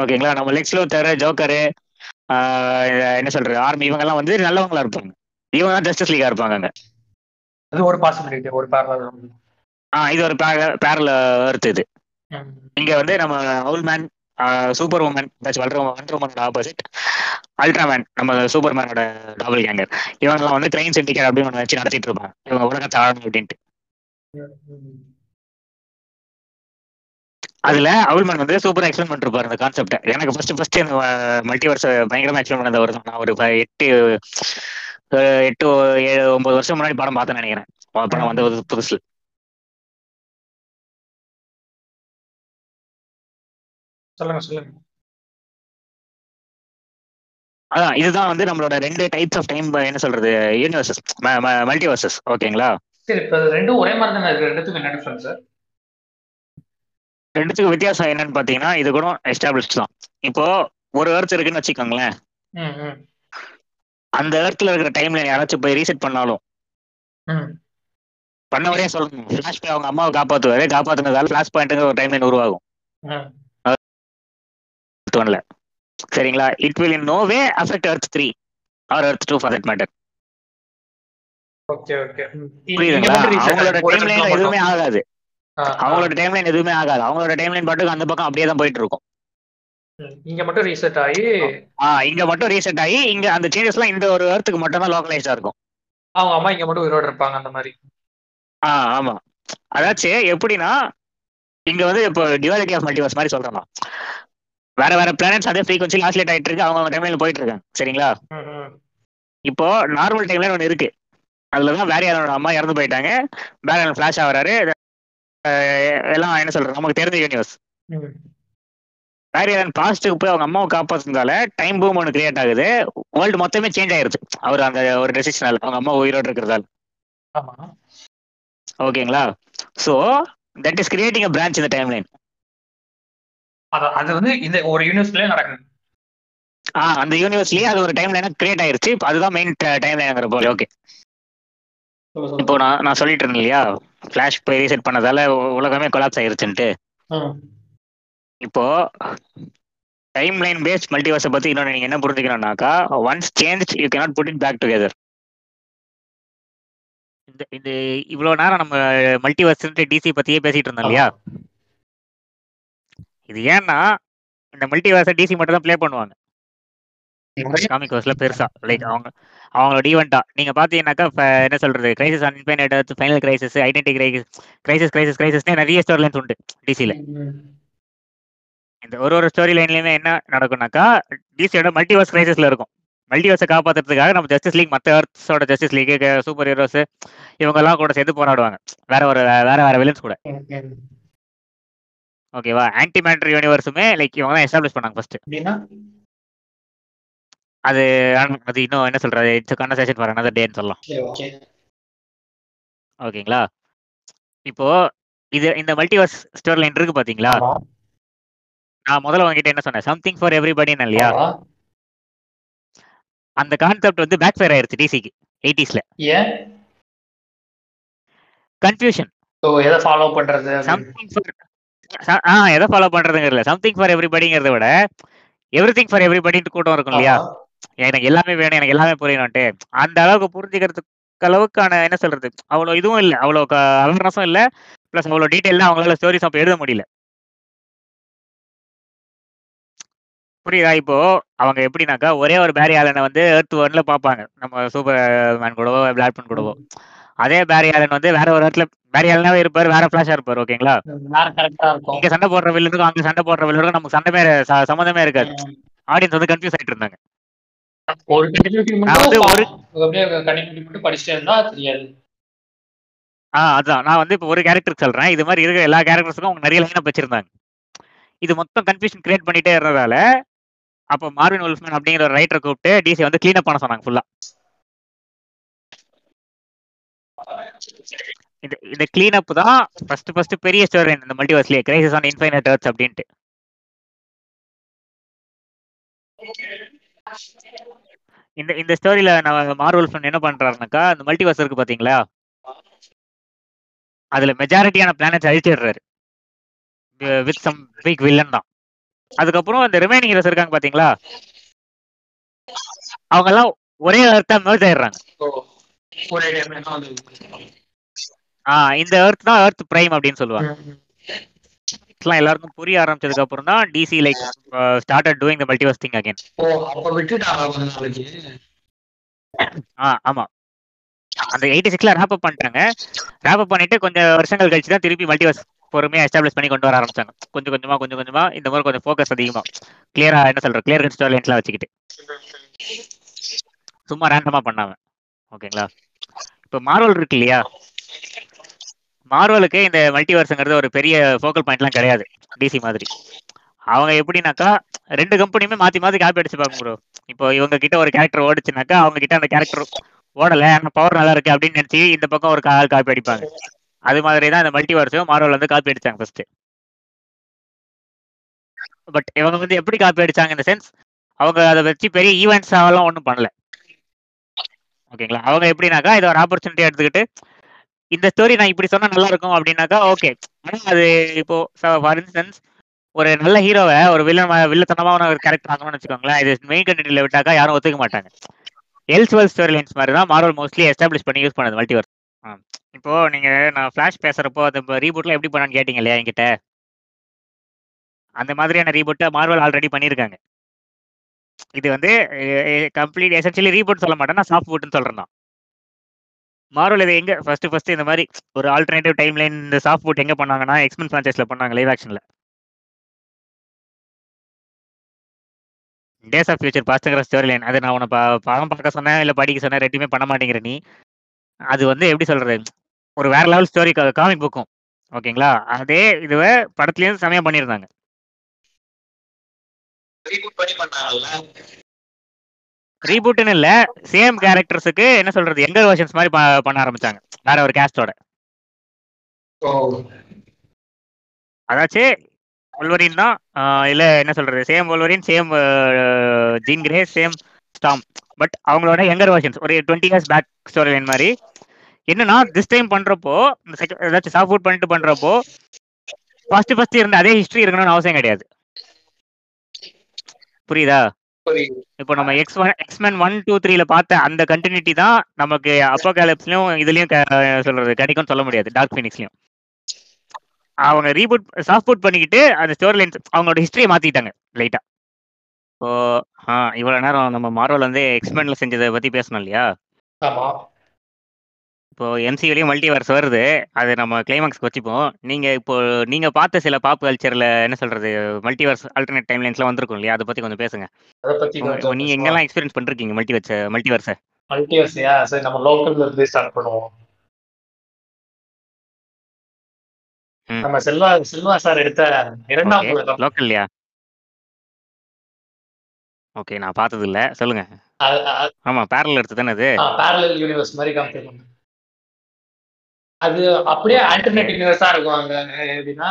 ஓகேங்களா நம்ம லெக்ஸ் லூத்தர் ஜோக்கரு என்ன சொல்றது? ஆர்மி இவங்கெல்லாம் வந்து நல்லவங்களா இருப்பாங்க. இவங்க தான் ஜஸ்டிஸ் லீகா இருப்பாங்க அங்க. அது ஒரு பாசிபிலிட்டி ஒரு பேரலல் ஆ இது ஒரு பேரல வருத்து இது இங்க வந்து நம்ம அவுல் மேன் சூப்பர் உமன் வல்ற வண்டர் உமனோட ஆப்போசிட் அல்ட்ராமேன் நம்ம சூப்பர் மேனோட டபுள் கேங்கர் இவங்கெல்லாம் வந்து கிரைம் சிண்டிகேட் அப்படின்னு ஒன்று வச்சு நடத்திட்டு இருப்பாங்க. இவங்க உலகத்தை ஆளணும் அப்படின்ட்டு. அதுல அவுல்மன் வந்து சூப்பரா எக்ஸ்பிளைன் பண்ணிருப்பாரு அந்த கான்செப்ட் எனக்கு ஃபர்ஸ்ட் ஃபர்ஸ்ட் இந்த மல்டிவர்ஸ் பயங்கரமா எக்ஸ்பிளைன் பண்ணது வருது நான் ஒரு எட்டு எட்டு ஏழு ஒன்பது வருஷம் முன்னாடி படம் பார்த்தேன்னு நினைக்கிறேன். படம் வந்து புதுசு. சொல்லுங்க சொல்லுங்க. அதான் இதுதான் வந்து நம்மளோட ரெண்டு டைப்ஸ் ஆஃப் டைம் என்ன சொல்றது யூனிவர்சஸ் மல்டிவர்சஸ் ஓகேங்களா சரி இப்ப இது ரெண்டும் ஒரே மாதிரி தானே இருக்கு ரெண்டுத்துக்கும் என்ன டிஃபரன்ஸ் ரெண்டுத்துக்கும் வித்தியாசம் என்னன்னு பாத்தீங்கன்னா இது கூட எஸ்டாப்ளிஷ்ட் தான். இப்போ ஒரு எர்த் இருக்குன்னு வச்சுக்கோங்களேன். அந்த எர்த்ல இருக்கிற டைம்ல யாராச்சும் போய் ரீசெட் பண்ணாலும் பண்ணவரே சொல்லணும் ஃபிளாஷ் போய் அவங்க அம்மாவை காப்பாத்துவாரு காப்பாத்துனதால ஃபிளாஷ் பாயிண்ட்டுங்க ஒரு டைம் உருவாகும். ம் ஒன்ல சரிங்களா? It will in no way affect Earth three or Earth two for that matter okay okay புரியுதுங்களா? அவங்களோட டைம் லைன் எதுவுமே ஆகாது. அவங்களோட டைம் லைன் எதுவுமே ஆகாது. அவங்களோட டைம் லைன் பாட்டுக்கு அந்த பக்கம் அப்படியே தான் போயிட்டு இருக்கும். இங்க மட்டும் ரீசெட் ஆகி ஆ இங்க மட்டும் ரீசெட் ஆகி இங்க அந்த சேஞ்சஸ்லாம் இந்த ஒரு எர்த்துக்கு மட்டும் தான் லோக்கலைஸ்டா இருக்கும். அவங்க அம்மா இங்க மட்டும் உயிரோட இருப்பாங்க அந்த மாதிரி. ஆ ஆமா. அதாச்சு எப்படின்னா இங்க வந்து இப்போ டிவாலிட்டி ஆஃப் மல்டிவர்ஸ் மாதிரி சொல்றோம் வேற வேற பிளானட்ஸ் அதே ஃப்ரீக்வன்சி ஆசிலேட் ஆயிட்டு இருக்கு. அவங்க அவங்க டைம்ல போயிட்டு இருக்காங்க. சரிங்களா. இப்போ நார்மல் டைம்ல ஒன்று இருக்கு. அதுல தான் வேரியாரோட அம்மா இறந்து போயிட்டாங்க. வேரியாரன் ஃபிளாஷ் ஆகுறாரு. எல்லாம் என்ன சொல்றது? நமக்கு தெரிஞ்ச யூனிவர்ஸ் ம். வேரியாரன் பாஸ்ட்டுக்கு போய் அவங்க அம்மாவை காப்பாத்துறதால டைம் பூம் ஒன்று கிரியேட் ஆகுது. வேர்ல்டு மொத்தமே சேஞ்ச் ஆயிருது அவர் அந்த ஒரு டெசிஷனால அவங்க அம்மா உயிரோடு இருக்கிறதால. ஓகேங்களா? So that is creating a branch இந்த டைம் லைன் அது அது வந்து இந்த ஒரு யூனிவர்ஸ்லயே நடக்குது. ஆ அந்த யூனிவர்ஸ்லயே அது ஒரு டைம் லைனா கிரியேட் ஆயிருச்சு. அதுதான் மெயின் டைம் லைனுங்கிற போல. ஓகே இப்போ நான் நான் சொல்லிட்டு இருந்தேன் இல்லையா? ஃபிளாஷ் போய் ரீசெட் பண்ணதால உலகமே கொலாப்ஸ் ஆயிருச்சுன்ட்டு. இப்போ டைம் லைன் பேஸ்ட் மல்டிவர்ஸை பத்தி இன்னொன்று நீங்க என்ன புரிஞ்சுக்கணும்னாக்கா once change you cannot put it back together இந்த இந்த இவ்வளோ நேரம் நம்ம மல்டிவர்ஸ் டிசி பத்தியே பேசிட்டு இருந்தோம் இல்லையா? இது ஏன்னா இந்த மல்டிவர்ஸை டிசி மட்டும் தான் ப்ளே பண்ணுவாங்க. காமிக் வர்ஸ்ல பெருசா லைக் அவங்க அவங்களோட ஈவெண்ட்டா நீங்க பாத்தீங்கன்னாக்கா என்ன சொல்றது? Crisis on infinite Earth final crisis identity crisis crisis crisis கிரைசிஸ்னே நிறைய ஸ்டோரி லைன்ஸ் உண்டு டிசில. இந்த ஒரு ஒரு ஸ்டோரி லைன்லயுமே என்ன நடக்கும்னாக்கா டிசியோட மல்டிவர்ஸ் கிரைசிஸ்ல இருக்கும். மல்டிவர்ஸை காப்பாத்துறதுக்காக நம்ம ஜஸ்டிஸ் லீக் மற்ற எர்த்ஸோட ஜஸ்டிஸ் லீக் சூப்பர் ஹீரோஸ் இவங்க எல்லாம் கூட சேர்ந்து போராடுவாங்க. வேற ஒரு வேற வேற வில்லன்ஸ் கூட. ஓகேவா ஆன்டி மேட்டர் யூனிவர்ஸுமே லைக் இவங்க தான் எஸ்டாப்ளிஷ் பண்ணாங்க ஃபர்ஸ்ட் அது அது இன்னும் என்ன சொல்றது? இட்ஸ் கன்வர்சேஷன் ஃபார் another டேன்னு சொல்லலாம். ஓகேங்களா? இப்போ இது இந்த மல்டிவர்ஸ் ஸ்டோரி லைன் இருக்கு பாத்தீங்களா? நான் முதல்ல உங்ககிட்ட என்ன சொன்னேன்? சம்திங் ஃபார் எவ்ரிபடின்னு இல்லையா. அந்த கான்செப்ட் வந்து பேக் ஃபயர் ஆயிருச்சு டிசிக்கு எயிட்டிஸ்ல கன்ஃபியூஷன் ஸோ எதை ஃபாலோ பண்றது. சம்திங் ஃபார் ஆ எதை ஃபாலோ பண்றதுங்கிறதுல சம்திங் ஃபார் எவ்ரிபடிங்கிறத விட எவ்ரி திங் ஃபார் எவ்ரிபடின்னு கூட்டம் இருக்கும் இல்லையா. எனக்கு எல்லாமே வேணும் எனக்கு எல்லாமே புரியணும்ட்டு அந்த அளவுக்கு புரிஞ்சுக்கிறதுக்கு அளவுக்கான என்ன சொல்றது அவ்வளோ இதுவும் இல்லை. அவ்வளோ அவேர்னஸும் இல்லை. ப்ளஸ் அவ்வளோ டீட்டெயிலாக அவங்களால ஸ்டோரிஸ் அப்போ எழுத முடியல. புரியுதா? இப்போ அவங்க எப்படின்னாக்கா ஒரே ஒரு பேரி ஆலனை வந்து எர்த் ஒன்ல பார்ப்பாங்க. நம்ம சூப்பர் மேன் கூடவோ பிளாக் மேன் கூடவோ. அதே பேரி ஆலன் வந்து வேற ஒரு இடத்துல பேரி ஆலனாவே இருப்பார் வேற ஃபிளாஷா இருப்பார் ஓகேங்களா வேற இங்க சண்டை போடுற வில்லனுக்கும் அங்க சண்டை போடுற வில்லனுக்கும் நமக்கு சண்டமே ச- சம்மந்தமே இருக்காது. ஆடியன்ஸ் வந்து கன்ஃபியூஸ் ஆயிட்டு இருந்தாங்க. ஒரு அதான். நான் வந்து இப்போ ஒரு கேரக்டருக்கு சொல்றேன். இது மாதிரி இருக்கிற எல்லா கேரக்டர்ஸுக்கும் அவங்க நிறைய லைனப் வச்சிருந்தாங்க. இது மொத்தம் கன்ஃபியூஷன் கிரியேட் பண்ணிட்டே இருந்ததால அப்போ மார்வின் உல்ஃப்மேன் அப்படிங்கிற ஒரு ரைட்டரை கூப்பிட்டு டிசி வந்து க்ளீன் அப் பண்ண சொன்னாங்க ஃபுல்லா இந்த இந்த கிளீன் அப் தான் ஃபர்ஸ்ட் ஃபர்ஸ்ட் பெரிய ஸ்டோரி இந்த மல்டிவர்ஸ்லயே கிரைசிஸ் ஆன் இன்ஃபைனட் எர்த்ஸ் அப்படின்ட்டு. இந்த இந்த ஸ்டோரியில நம்ம மார்வல் ஃபன் என்ன பண்றாருனாக்கா இந்த மல்டிவர்ஸ் இருக்கு பாத்தீங்களா? அதுல மெஜாரிட்டியான பிளானட்ஸ் அழிச்சிடுறாரு. வித் சம் பிக் வில்லன் தான். அதுக்கப்புறம் இந்த ரிமைனிங் ஹீரோஸ் இருக்காங்க பாத்தீங்களா? அவங்க எல்லாம் ஒரே அர்த்தம் மெர்ஜ் ஆயிடுறாங்க. இந்த எர்த் தான் எர்த் பிரைம் அப்படின்னு சொல்லுவாங்க. எல்லாம் எல்லாருக்கும் புரிய ஆரம்பிச்சதுக்கு அப்புறம் தான் DC like started doing the multiverse thing again ஓ அப்ப விட்டுட்டாங்க ஆ ஆமா. அந்த எயிட்டி சிக்ஸ்ல ரேப் அப் பண்ணிட்டாங்க. ரேப் அப் பண்ணிட்டு கொஞ்சம் வருஷங்கள் கழிச்சு தான் திருப்பி மல்டிவர்ஸ் பொறுமையா எஸ்டாப்ளிஷ் பண்ணி கொண்டு வர ஆரம்பிச்சாங்க. கொஞ்சம் கொஞ்சமா கொஞ்சம் கொஞ்சமா. இந்த மாதிரி கொஞ்சம் ஃபோக்கஸ் அதிகமா. கிளியரா என்ன சொல்ற? கிளியர் கட் ஸ்டோரி லைன்ஸ்லாம் வச்சுக்கிட்டு. சும்மா ரேண்டமா பண்ணாம. ஓகேங்களா இப்போ மார்வல் இருக்கு இல்லையா? மார்வலுக்கு இந்த மல்டிவர்ஸ்ங்கிறது ஒரு பெரிய ஃபோக்கல் பாயிண்ட்லாம் கிடையாது டிசி மாதிரி. அவங்க எப்படின்னாக்கா ரெண்டு கம்பெனியுமே மாத்தி மாத்தி காப்பி அடிச்சுப்பாங்க ப்ரோ இப்போ இவங்க கிட்ட ஒரு கேரக்டர் ஓடுச்சுனாக்கா அவங்க கிட்ட அந்த கேரக்டர் ஓடல ஆனால் பவர் நல்லா இருக்கு அப்படின்னு நினைச்சு இந்த பக்கம் ஒரு கால் காப்பி அடிப்பாங்க. அது மாதிரி தான் இந்த மல்டிவர்ஸும் மார்வல் வந்து காப்பி அடிச்சாங்க ஃபர்ஸ்ட் பட் இவங்க வந்து எப்படி காப்பி அடிச்சாங்க இந்த சென்ஸ் அவங்க அதை வச்சு பெரிய ஈவெண்ட்ஸ் ஆகலாம் ஒன்றும் பண்ணல. ஓகேங்களா அவங்க எப்படின்னாக்கா இதை ஒரு ஆப்பர்ச்சுனிட்டி எடுத்துக்கிட்டு இந்த ஸ்டோரி நான் இப்படி சொன்னா நல்லா இருக்கும் அப்படின்னாக்கா ஓகே ஆனா அது இப்போ ஃபார் இன்ஸ்டன்ஸ் ஒரு நல்ல ஹீரோவை ஒரு வில்லன் வில்லத்தனமான ஒரு கேரக்டர் ஆகணும்னு வச்சுக்கோங்களேன் இது மெயின் கண்டென்ட்ல விட்டாக்கா யாரும் ஒத்துக்க மாட்டாங்க. எல்ஸ்வெல் ஸ்டோரி லைன்ஸ் மாதிரி தான் மார்வல் மோஸ்ட்லி எஸ்டாப்ளிஷ் பண்ணி யூஸ் பண்ணது மல்டிவர் இப்போ நீங்க நான் ஃபிளாஷ் பேசுறப்போ அந்த ரீபூட்ல எப்படி பண்ணான்னு கேட்டீங்க இல்லையா என்கிட்ட? அந்த மாதிரியான ரீபூட்டை மார்வல் ஆல்ரெடி பண்ணியிருக்காங்க இது வந்து கம்ப்ளீட் எசென்ஷியலி ரீபூட் சொல்ல மாட்டேன் நான் சாஃப்ட் பூட்னு சொல்றேன் மார்வல் இதை எங்க? ஃபர்ஸ்ட் ஃபர்ஸ்ட் இந்த மாதிரி ஒரு ஆல்டர்னேட்டிவ் டைம் லைன் இந்த சாஃப்ட் போட் எங்க பண்ணாங்கன்னா எக்ஸ்மென் ஃபிரான்ச்சைஸ்ல பண்ணாங்க லைவ் ஆக்ஷன்ல டேஸ் ஆஃப் ஃபியூச்சர் பாஸ்ட்ங்கிற ஸ்டோரி லைன் அது நான் உன படம் பார்க்க சொன்னேன் இல்லை படிக்க சொன்னேன் ரெண்டுமே பண்ண மாட்டேங்கிற நீ. அது வந்து எப்படி சொல்றது? ஒரு வேற லெவல் ஸ்டோரி காமிக் புக்கும் ஓகேங்களா அதே இதுவை படத்துலேயும் செமையா பண்ணியிருந்தாங்க. ரீபூட்னு இல்ல சேம் கேரக்டர்ஸுக்கு என்ன சொல்றது எங்கர் வெர்ஷன்ஸ் மாதிரி பண்ண ஆரம்பிச்சாங்க. வேற ஒரு கேஸ்டோட அதாச்சு ஒல்வரின் தான் இல்ல என்ன சொல்றது same Wolverine same Jean Grey same Storm but அவங்களோட யங்கர் வெர்ஷன்ஸ் ஒரு twenty years back story line மாதிரி. என்னன்னா திஸ் டைம் பண்றப்போ ஏதாச்சும் சாஃப்ட் ஃபுட் பண்ணிட்டு பண்றப்போ ஃபர்ஸ்ட் ஃபர்ஸ்ட் இருந்த அதே ஹிஸ்டரி இருக்கணும்னு அவசியம் கிடையாது. புரியுது? இப்போ நம்ம X one X Men one two த்ரீல பார்த்த அந்த கண்டினியூட்டி தான் நமக்கு அப்போகாலிப்ஸ்லயும் இதுலயும் சொல்றது கிடைக்கும்னு சொல்ல முடியாது டார்க் ஃபினிக்ஸ்லயும் அவங்க ரீபூட் சாஃப்ட் புட் பண்ணிக்கிட்டு அந்த ஸ்டோரி லைன்ஸ் அவங்களோட ஹிஸ்டரியை மாத்திட்டாங்க லைட்டா இப்போ ஆ இவ்வளவு நேரம் நம்ம மார்வல் வந்து எக்ஸ்மேன்ல செஞ்சதை பத்தி பேசணும் இல்லையா? ஆமா. இப்போ எம்சியூலயும் மல்டிவர்ஸ் வருது. அது நம்ம கிளைமாக்ஸ்க்கு வச்சுப்போம். நீங்க இப்போ நீங்க பார்த்த சில பாப் கல்ச்சர்ல என்ன சொல்றது மல்டிவர்ஸ் ஆல்டர்னேட் டைம் லைன்ஸ்லாம் வந்திருக்கும் இல்லையா? அதை பத்தி கொஞ்சம் பேசுங்க. அத பத்தி நீங்க எங்கெல்லாம் எக்ஸ்பீரியன்ஸ் பண்ணிருக்கீங்க மல்டிவர்ஸ் மல்டிவர்ஸை மல்டிவர்ஸ்யா சரி நம்ம லோக்கல்ல இருந்து ஸ்டார்ட் பண்ணுவோம். நம்ம செல்வா செல்வா சார் எடுத்த இரண்டாம் லோக்கல்லையா ஓகே நான் பார்த்தது இல்ல சொல்லுங்க ஆமா பேரல் எடுத்து தானே அது பேரலல் யூனிவர்ஸ் மாதிரி காமிச்சிருக்காங்க. அது அப்படியே. ஆல்டர்னேட் யூனிவர்ஸா இருக்கும் அங்க. எப்படின்னா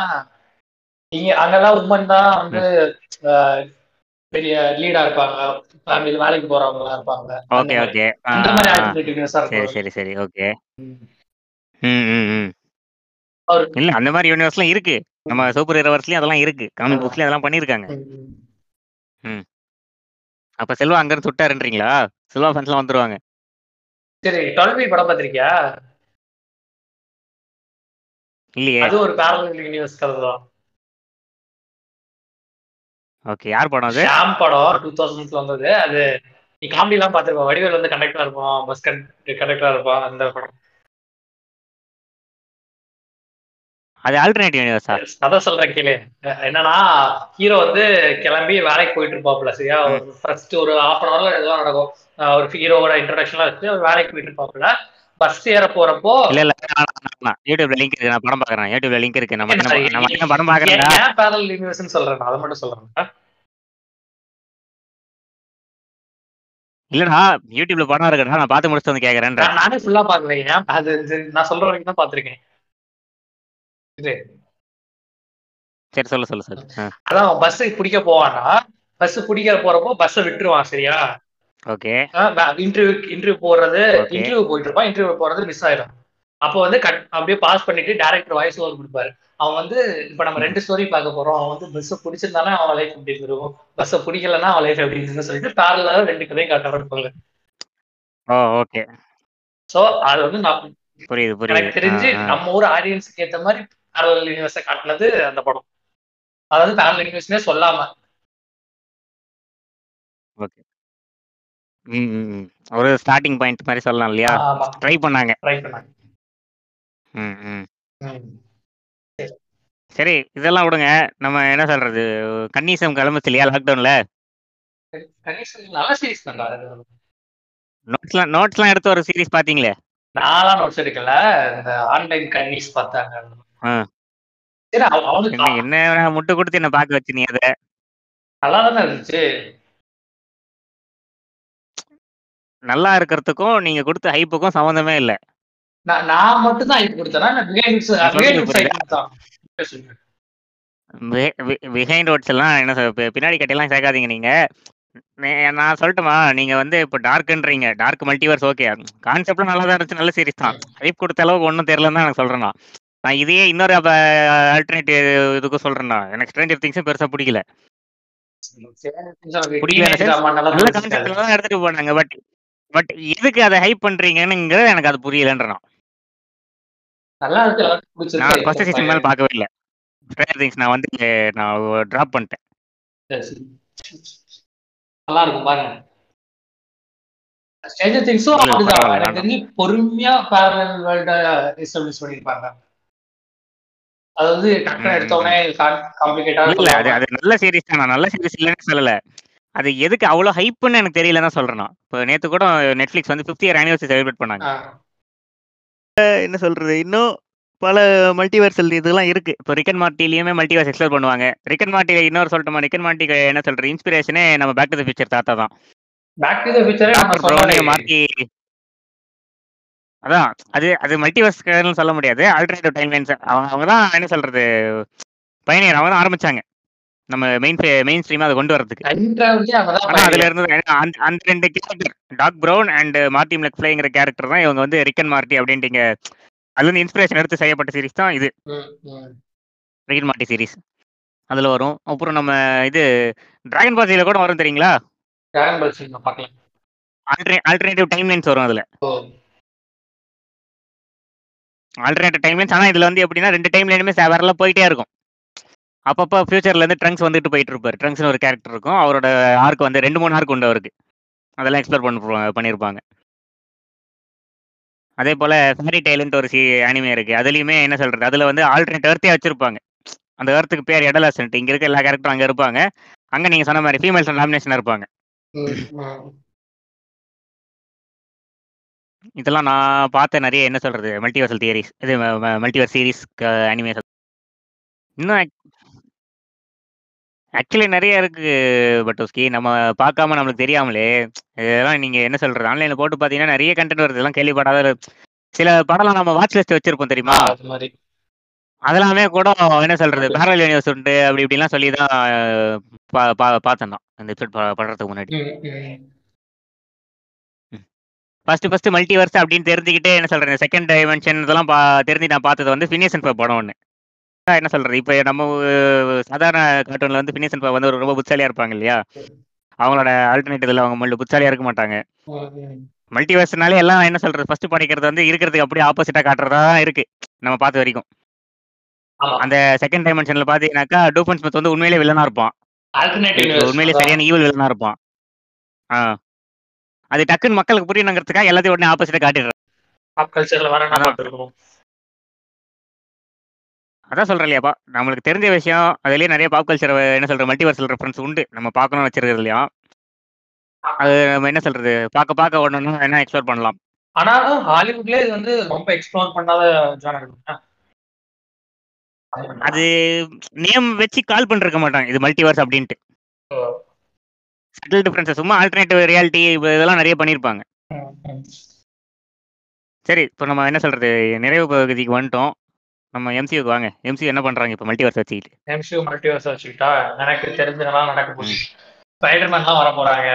இங்க அங்கெல்லாம் உமன் தான் வந்து பெரிய லீடா இருப்பாங்க. ஃபேமிலியில வேலைக்கு போறவங்களா இருப்பாங்க. அந்த ஓகே. ஓகே இந்த மாதிரி ஆல்டர்னேட் யூனிவர்ஸா சரி இருக்கும். சரி சரி ஓகே ம். ம் இல்ல அந்த மாதிரி யூனிவர்ஸ்லாம் இருக்கு. நம்ம சூப்பர் ஹீரோவர்ஸ்லயும் அதெல்லாம் இருக்கு. காமிக். புக்ஸ்லயும் அதெல்லாம் பண்ணிருக்காங்க ம். அப்ப செல்வா அங்க இருந்து சுட்டாருன்றீங்களா? செல்வா ஃபேன்ஸ்லாம் வந்துருவாங்க. சரி டுவெல்வி படம் பார்த்திருக்கியா? இல்லையே. அது ஒரு பேரலல் யூனிவர்ஸ் கதை தான். ஓகே யார் படம் அது? ஷாம் படம் டூ தௌசண்ட்ஸ்ல வந்தது. அது நீ காமெடி எல்லாம் பாத்துருப்போம் வடிவேல் வந்து கண்டக்டரா இருப்பான். பஸ் கண்டக்டரா இருப்பான் அந்த படம். அது ஆல்டர்னேட் யூனிவர்ஸா கதை சொல்றேன் கேளு என்னன்னா ஹீரோ வந்து கிளம்பி வேலைக்கு போயிட்டு இருப்பாப்புல சரியா? ஒரு ஃபர்ஸ்ட் ஒரு ஹாஃப் அன் ஹவர்ல எதுவும் நடக்கும். ஒரு ஹீரோவோட இன்ட்ரடக்ஷன்லாம் வச்சு அவர் வேலைக்கு போயிட்டு இருப்பாப்புல. பஸ் ஏற போறப்போ இல்ல இல்ல. யூடியூப்ல லிங்க் இருக்கு. நான் படம் பாக்குறேன் யூடியூப்ல லிங்க் இருக்கு. நம்ம நம்ம- படம் ஏன் பாக்குறேன்டா ஏன் பேரல் யூனிவர்ஸ்னு சொல்றேன்? அதை மட்டும் சொல்றேன் இல்லடா யூடியூப்ல படம் இருக்குடா. நான் பார்த்து முடிச்சுட்டு வந்து கேக்குறேன்ற நான் ஃபுல்லா பாக்கலைங்க அது நான் சொல்ற வரைக்கும் தான் பாத்திருக்கேன் சரி சொல்லு சொல்லு ஆ, அதான் பஸ் பிடிக்க போவான்னா பஸ் பிடிக்க போறப்போ பஸ்ஸை விட்டுருவான் சரியா? ஓகே. இன்டர்வியூ இன்டர்வியூ போறது. இன்டர்வியூ போயிட்டு இருப்பான் இன்டர்வியூ போறது மிஸ் ஆயிடும். அப்போ வந்து கட் அப்படியே பாஸ் பண்ணிட்டு டேரக்டர் வாய்ஸ் ஓவர் கொடுப்பாரு. அவன் வந்து இப்ப நம்ம ரெண்டு ஸ்டோரி பார்க்க போறோம். அவன் வந்து பஸ் பிடிச்சிருந்தாலும் அவன் லைஃப் எப்படி இருக்கும் பஸ்ஸை பிடிக்கலன்னா அவன் லைஃப் எப்படி இருக்குன்னு சொல்லிட்டு பேரலா ரெண்டு கதையும் காட்ட இருப்பாங்க ஓகே. சோ அது வந்து நான் புரியுது புரியுது. எனக்கு தெரிஞ்சு. நம்ம ஊர் ஆடியன்ஸுக்கு ஏத்த மாதிரி பேரலல் யூனிவர்ஸை காட்டினது அந்த படம். அதாவது பேரலல் யூனிவர்ஸ்னே சொல்லாம. ம், ம், ம். ஒரு ஸ்டார்டிங் பாயிண்ட் மாதிரி சொல்லலாம் இல்லையா? ஆமா. ட்ரை பண்ணாங்க. ட்ரை பண்ணாங்க. ம், ம். ம். சரி இதெல்லாம் விடுங்க. நம்ம என்ன சொல்றது? கன்னிசம் கிளம்புச்சு இல்லையா லாக்டவுன்ல கணேசன் நல்ல சீரிஸ் தான்டா. அது. நோட்ஸ்லாம் நோட்ஸ்லாம் எடுத்து ஒரு சீரிஸ் பாத்தீங்களே நான்லாம் நோட்ஸ் எடுக்கல. இந்த ஆன்லைன் கன்னிஸ் பார்த்தாங்க. ஆ. சரி அவ- அவனுக்கு என்ன என்ன முட்டு கொடுத்து என்ன பார்க்க வச்சு நீ அதை? நல்லா தானே இருந்துச்சு. நல்லா இருக்கிறதுக்கும் நீங்க கொடுத்த ஹைப்புக்கும் சம்மந்தமே இல்ல. நான் மட்டும் தான். இது கொடுத்தேனா ரோட்ஸ் எல்லாம் என்ன பி- பின்னாடி கட்டியெல்லாம் சேர்க்காதீங்க நீங்க. நான் சொல்லட்டுமா? நீங்க வந்து இப்போ டார்க்ன்றீங்க டார்க் மல்டிவர்ஸ் ஓகே கான்செப்ட்லாம் நல்லா தான் இருந்துச்சு. நல்ல சீரிஸ் தான். ஹைப் கொடுத்த அளவுக்கு ஒன்றும் தெரியலன்னு தான் எனக்கு சொல்றேன் நான். இதையே இன்னொரு ஆல்டர்னேட்டிவ் இதுக்கும் நான். எனக்கு ஸ்ட்ரேஞ்சர் திங்ஸும் பெருசா பிடிக்கல. பிடிக்கல நல்ல கான்செப்ட்ல தான் எடுத்துட்டு போனாங்க. பட் பட் எதுக்கு அதை ஹைப் பண்றீங்கன்னுங்கிறது எனக்கு அது புரியலன்ற நான். நல்லா இருக்கு எல்லாருக்கும் பிடிச்சிருக்கு. நான் ஃபர்ஸ்ட் சீசன் மேல பார்க்கவே இல்லை. ஸ்ட்ரேஞ்சர் திங்ஸ் நான் வந்து நான் டிராப் பண்ணிட்டேன். நல்லா இருக்கும் பாருங்க. ஸ்டேஞ்சர் திங்ஸும் அப்படிதான். எனக்கு தெரிஞ்சு பொறுமையா பேரலல் வேர்ல்ட எஸ்டாப்ளிஷ் பண்ணிருப்பாங்க அதாவது டக்குனு ம், எடுத்த உடனே காம்ப்ளிகேட்டா இல்ல அது அது நல்ல சீரிஸ் தான். நல்ல சீரிஸ் இல்லைன்னு சொல்லல. அது எதுக்கு அவ்வளவு ஹைப்னு எனக்கு தெரியல தான் சொல்றேன். இப்போ நேத்து கூட நெட்ஃபிளிக்ஸ் வந்து 50 இயர் ஆனிவர்சரி செலிப்ரேட் பண்ணாங்க என்ன சொல்றது? இன்னும் பல மல்டிவர்சல் இதெல்லாம் இருக்கு. இப்போ ரிக்கன் மார்ட்டிலையுமே மல்டிவர்ஸ் எக்ஸ்ப்ளோர் பண்ணுவாங்க. ரிக்கன் மார்ட்டில இன்னொரு சொல்லட்டுமா? ரிக்கன் மார்ட்டிக்கு என்ன சொல்ற இன்ஸ்பிரேஷனே நம்ம பேக் டு த ஃபியூச்சர் தாத்தா தான். பேக் டு த ஃபியூச்சரே மார்ட்டி அதான் அது அது மல்டிவர்ஸ்னு சொல்ல முடியாது. ஆல்டர்னேட்டிவ் டைம் லைன்ஸ் அவங்க அவங்க தான் என்ன சொல்றது? பயணியர் அவங்க தான் ஆரம்பிச்சாங்க. நம்ம மெயின் மெயின் ஸ்ட்ரீமா அதை கொண்டு வரதுக்கு ஆனா அதுல இருந்து அந்த ரெண்டு character Doc Brown and Marty மெக்ஃப்ளைங்கிற character தான் இவங்க வந்து ரிக்கன் மார்ட்டி அப்படின்ட்டு அதுல இருந்து இன்ஸ்பிரேஷன் எடுத்து செய்யப்பட்ட சீரிஸ் தான் இது. ரிக்கன் மார்ட்டி சீரிஸ் அதுல வரும். அப்புறம் நம்ம இது டிராகன் பாசில கூட வரும் தெரியுங்களா? பால் ஆல்டர்னேட்டிவ் டைம் லைன்ஸ் வரும் அதுல. ஆல்டர்னேட்டிவ் டைம் லைன்ஸ் ஆனா இதுல வந்து எப்படின்னா ரெண்டு டைம் லைனுமே வேறல போயிட்டே இருக்கும். அப்பப்போ ஃபியூச்சர்லேருந்து ட்ரங்க்ஸ் வந்துட்டு போயிட்டு இருப்பார் ட்ரங்க்ஸ்னு ஒரு கேரக்டர் இருக்கும். அவரோட ஆர்க் வந்து ரெண்டு மூணு ஆர்க் உண்டு அவருக்கு. அதெல்லாம் எக்ஸ்ப்ளோர் பண்ண பண்ணியிருப்பாங்க அதே போல் ஃபேரி டெய்லுன்ட்டு ஒரு சி அனிமே இருக்குது அதுலேயுமே என்ன சொல்றது? அதில் வந்து ஆல்டர்னேட் ஏர்த்தே வச்சிருப்பாங்க. அந்த எர்த்துக்கு பேர் எடலாசன்ட் இங்கே இருக்க எல்லா கேரக்டரும் அங்கே இருப்பாங்க. அங்கே நீங்கள் சொன்ன மாதிரி ஃபீமேல்ஸ் நாமினேஷன் இருப்பாங்க. இதெல்லாம் நான் பார்த்த நிறைய என்ன சொல்றது? மல்டிவர்சல் தியரிஸ் இது மல்டிவர் சீரிஸ் அனிமே இன்னும் ஆக்சுவலி நிறைய இருக்கு பட்டோஸ்கி. நம்ம பார்க்காம நம்மளுக்கு தெரியாமலே இதெல்லாம் நீங்க என்ன சொல்றது? ஆன்லைன்ல போட்டு பாத்தீங்கன்னா நிறைய கண்டென்ட் வருது. இதெல்லாம் கேள்விப்படாத சில படம்லாம் நம்ம வாட்ச் லிஸ்ட் வச்சிருப்போம் தெரியுமா? அதெல்லாமே கூட என்ன சொல்றது? பேரல் யூனிவர்ஸ் உண்டு அப்படி இப்படிலாம் சொல்லி தான் பா- பா- பார்த்தேன் நான். இந்த எபிசோட் படுறதுக்கு முன்னாடி. ஃபர்ஸ்ட் ஃபர்ஸ்ட் மல்டிவர்ஸ் அப்படின்னு தெரிஞ்சுக்கிட்டே என்ன சொல்றது? செகண்ட் டைமென்ஷன் இதெல்லாம் தெரிஞ்சு நான் பார்த்தது வந்து ஃபினியஸ் படம் ஒன்று என்ன சொல்றது? இப்போ நம்ம சாதாரண கார்ட்டூன்ல வந்து அண்ட் வந்து ரொம்ப புத்தாலியா இருப்பாங்க இல்லையா? அவங்களோட ஆல்டர்னேட்டிவ்ல அவங்க மல்டி புத்தாலியா இருக்க மாட்டாங்க. மல்டிவர்ஸ்னாலே எல்லாம் என்ன சொல்றது? ஃபர்ஸ்ட் படிக்கிறது வந்து இருக்கிறதுக்கு அப்படியே ஆப்போசிட்டா காட்டுறதா இருக்கு நம்ம பார்த்த வரைக்கும். அந்த செகண்ட் டைமென்ஷன்ல பாத்தீங்கன்னாக்கா டூஃபன் ஸ்மித் வந்து உண்மையிலே வில்லனா இருப்பான். உண்மையிலே சரியான ஈவல் வில்லனா இருப்பான். ஆ. அது டக்குன்னு மக்களுக்கு புரியணுங்கிறதுக்காக எல்லாத்தையும் உடனே ஆப்போசிட்டா வர அதான். சொல்றேன் இல்லையாப்பா நம்மளுக்கு தெரிஞ்ச விஷயம் அதுலயே நிறைய பாப் கல்ச்சர் என்ன சொல்ற மல்டிவர்சல் ரெஃபரன்ஸ் உண்டு. நம்ம பார்க்கணும்னு வச்சிருக்கிறது இல்லையா? அது நம்ம என்ன சொல்றது பார்க்க பார்க்க ஒண்ணு என்ன எக்ஸ்ப்ளோர் பண்ணலாம். ஆனாலும் ஹாலிவுட்ல இது வந்து ரொம்ப எக்ஸ்ப்ளோர் பண்ணாத ஜானர் அது நேம் வச்சு கால் பண்ணிருக்க மாட்டாங்க இது மல்டிவர்ஸ் அப்படின்ட்டு. சட்டில் டிஃபரன்ஸ் சும்மா ஆல்டர்னேட்டிவ் ரியாலிட்டி இதெல்லாம் நிறைய பண்ணியிருப்பாங்க. சரி இப்போ நம்ம என்ன சொல்றது நிறைவு பகுதிக்கு வந்துட்டோம். நம்ம எம்சியூக்கு வாங்க. எம்சியூ என்ன பண்றாங்க இப்போ மல்டிவர்ஸ் வச்சுக்கிட்டு? எம்சியூ மல்டிவர்ஸ் வச்சுக்கிட்டா எனக்கு தெரிஞ்சதெல்லாம் நடக்க போகுது. ஸ்பைடர்மேன்லாம் வர போறாங்க.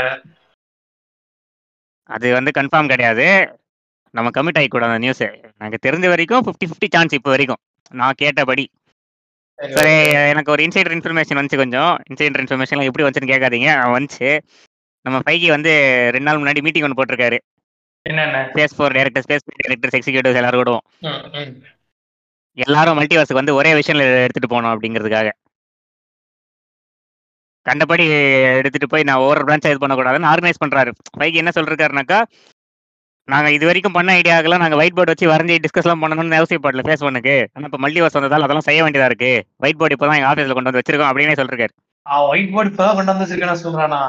அது வந்து கன்ஃபார்ம் கிடையாது. நம்ம கமிட் ஆகிக்கூடாது அந்த நியூஸ் எனக்கு தெரிஞ்ச வரைக்கும் ஃபிஃப்டி ஃபிஃப்டி சான்ஸ் இப்போ வரைக்கும். நான் கேட்டபடி. சரி. எனக்கு ஒரு இன்சைடர் இன்ஃபர்மேஷன் வந்துச்சு கொஞ்சம். இன்சைடர் இன்ஃபர்மேஷன்லாம் எப்படி வந்துச்சுன்னு கேட்காதீங்க. வந்துச்சு. நம்ம பைக்கி வந்து ரெண்டு நாள் முன்னாடி மீட்டிங் ஒன்று போட்டிருக்காரு. என்னென்ன? Space four director space directors executives எல்லாரும் கூட ம், ம். எல்லாரும் மல்டிவர்ஸுக்கு வந்து ஒரே விஷயம் எடுத்துட்டு போகணும் அப்படிங்கிறதுக்காக. கண்டபடி எடுத்துட்டு போய் நான் ஒவ்வொரு பிரான்ச் இது பண்ணக்கூடாதுன்னு ஆர்கனைஸ் பண்றாரு. பைக்கு என்ன சொல்றாருனாக்கா நாங்க இது வரைக்கும் பண்ண ஐடியாக்கெல்லாம் நாங்க ஒயிட் போர்டு வச்சு வரைஞ்சி டிஸ்கஸ்லாம் பண்ணணும்னு அவசியப்படல ஃபேஸ் பண்ணுக்கு ஆனா இப்போ மல்டிவர்ஸ் வந்ததால் அதெல்லாம் செய்ய வேண்டியதா இருக்கு. ஒயிட் போர்டு இப்போ தான் எங்க ஆஃபீஸில் கொண்டு வந்து வச்சிருக்கோம் அப்படின்னே அவன் ஒயிட் போர்டு இப்பதான் கொண்டு வந்து வச்சிருக்கேன்னு சொல்றானா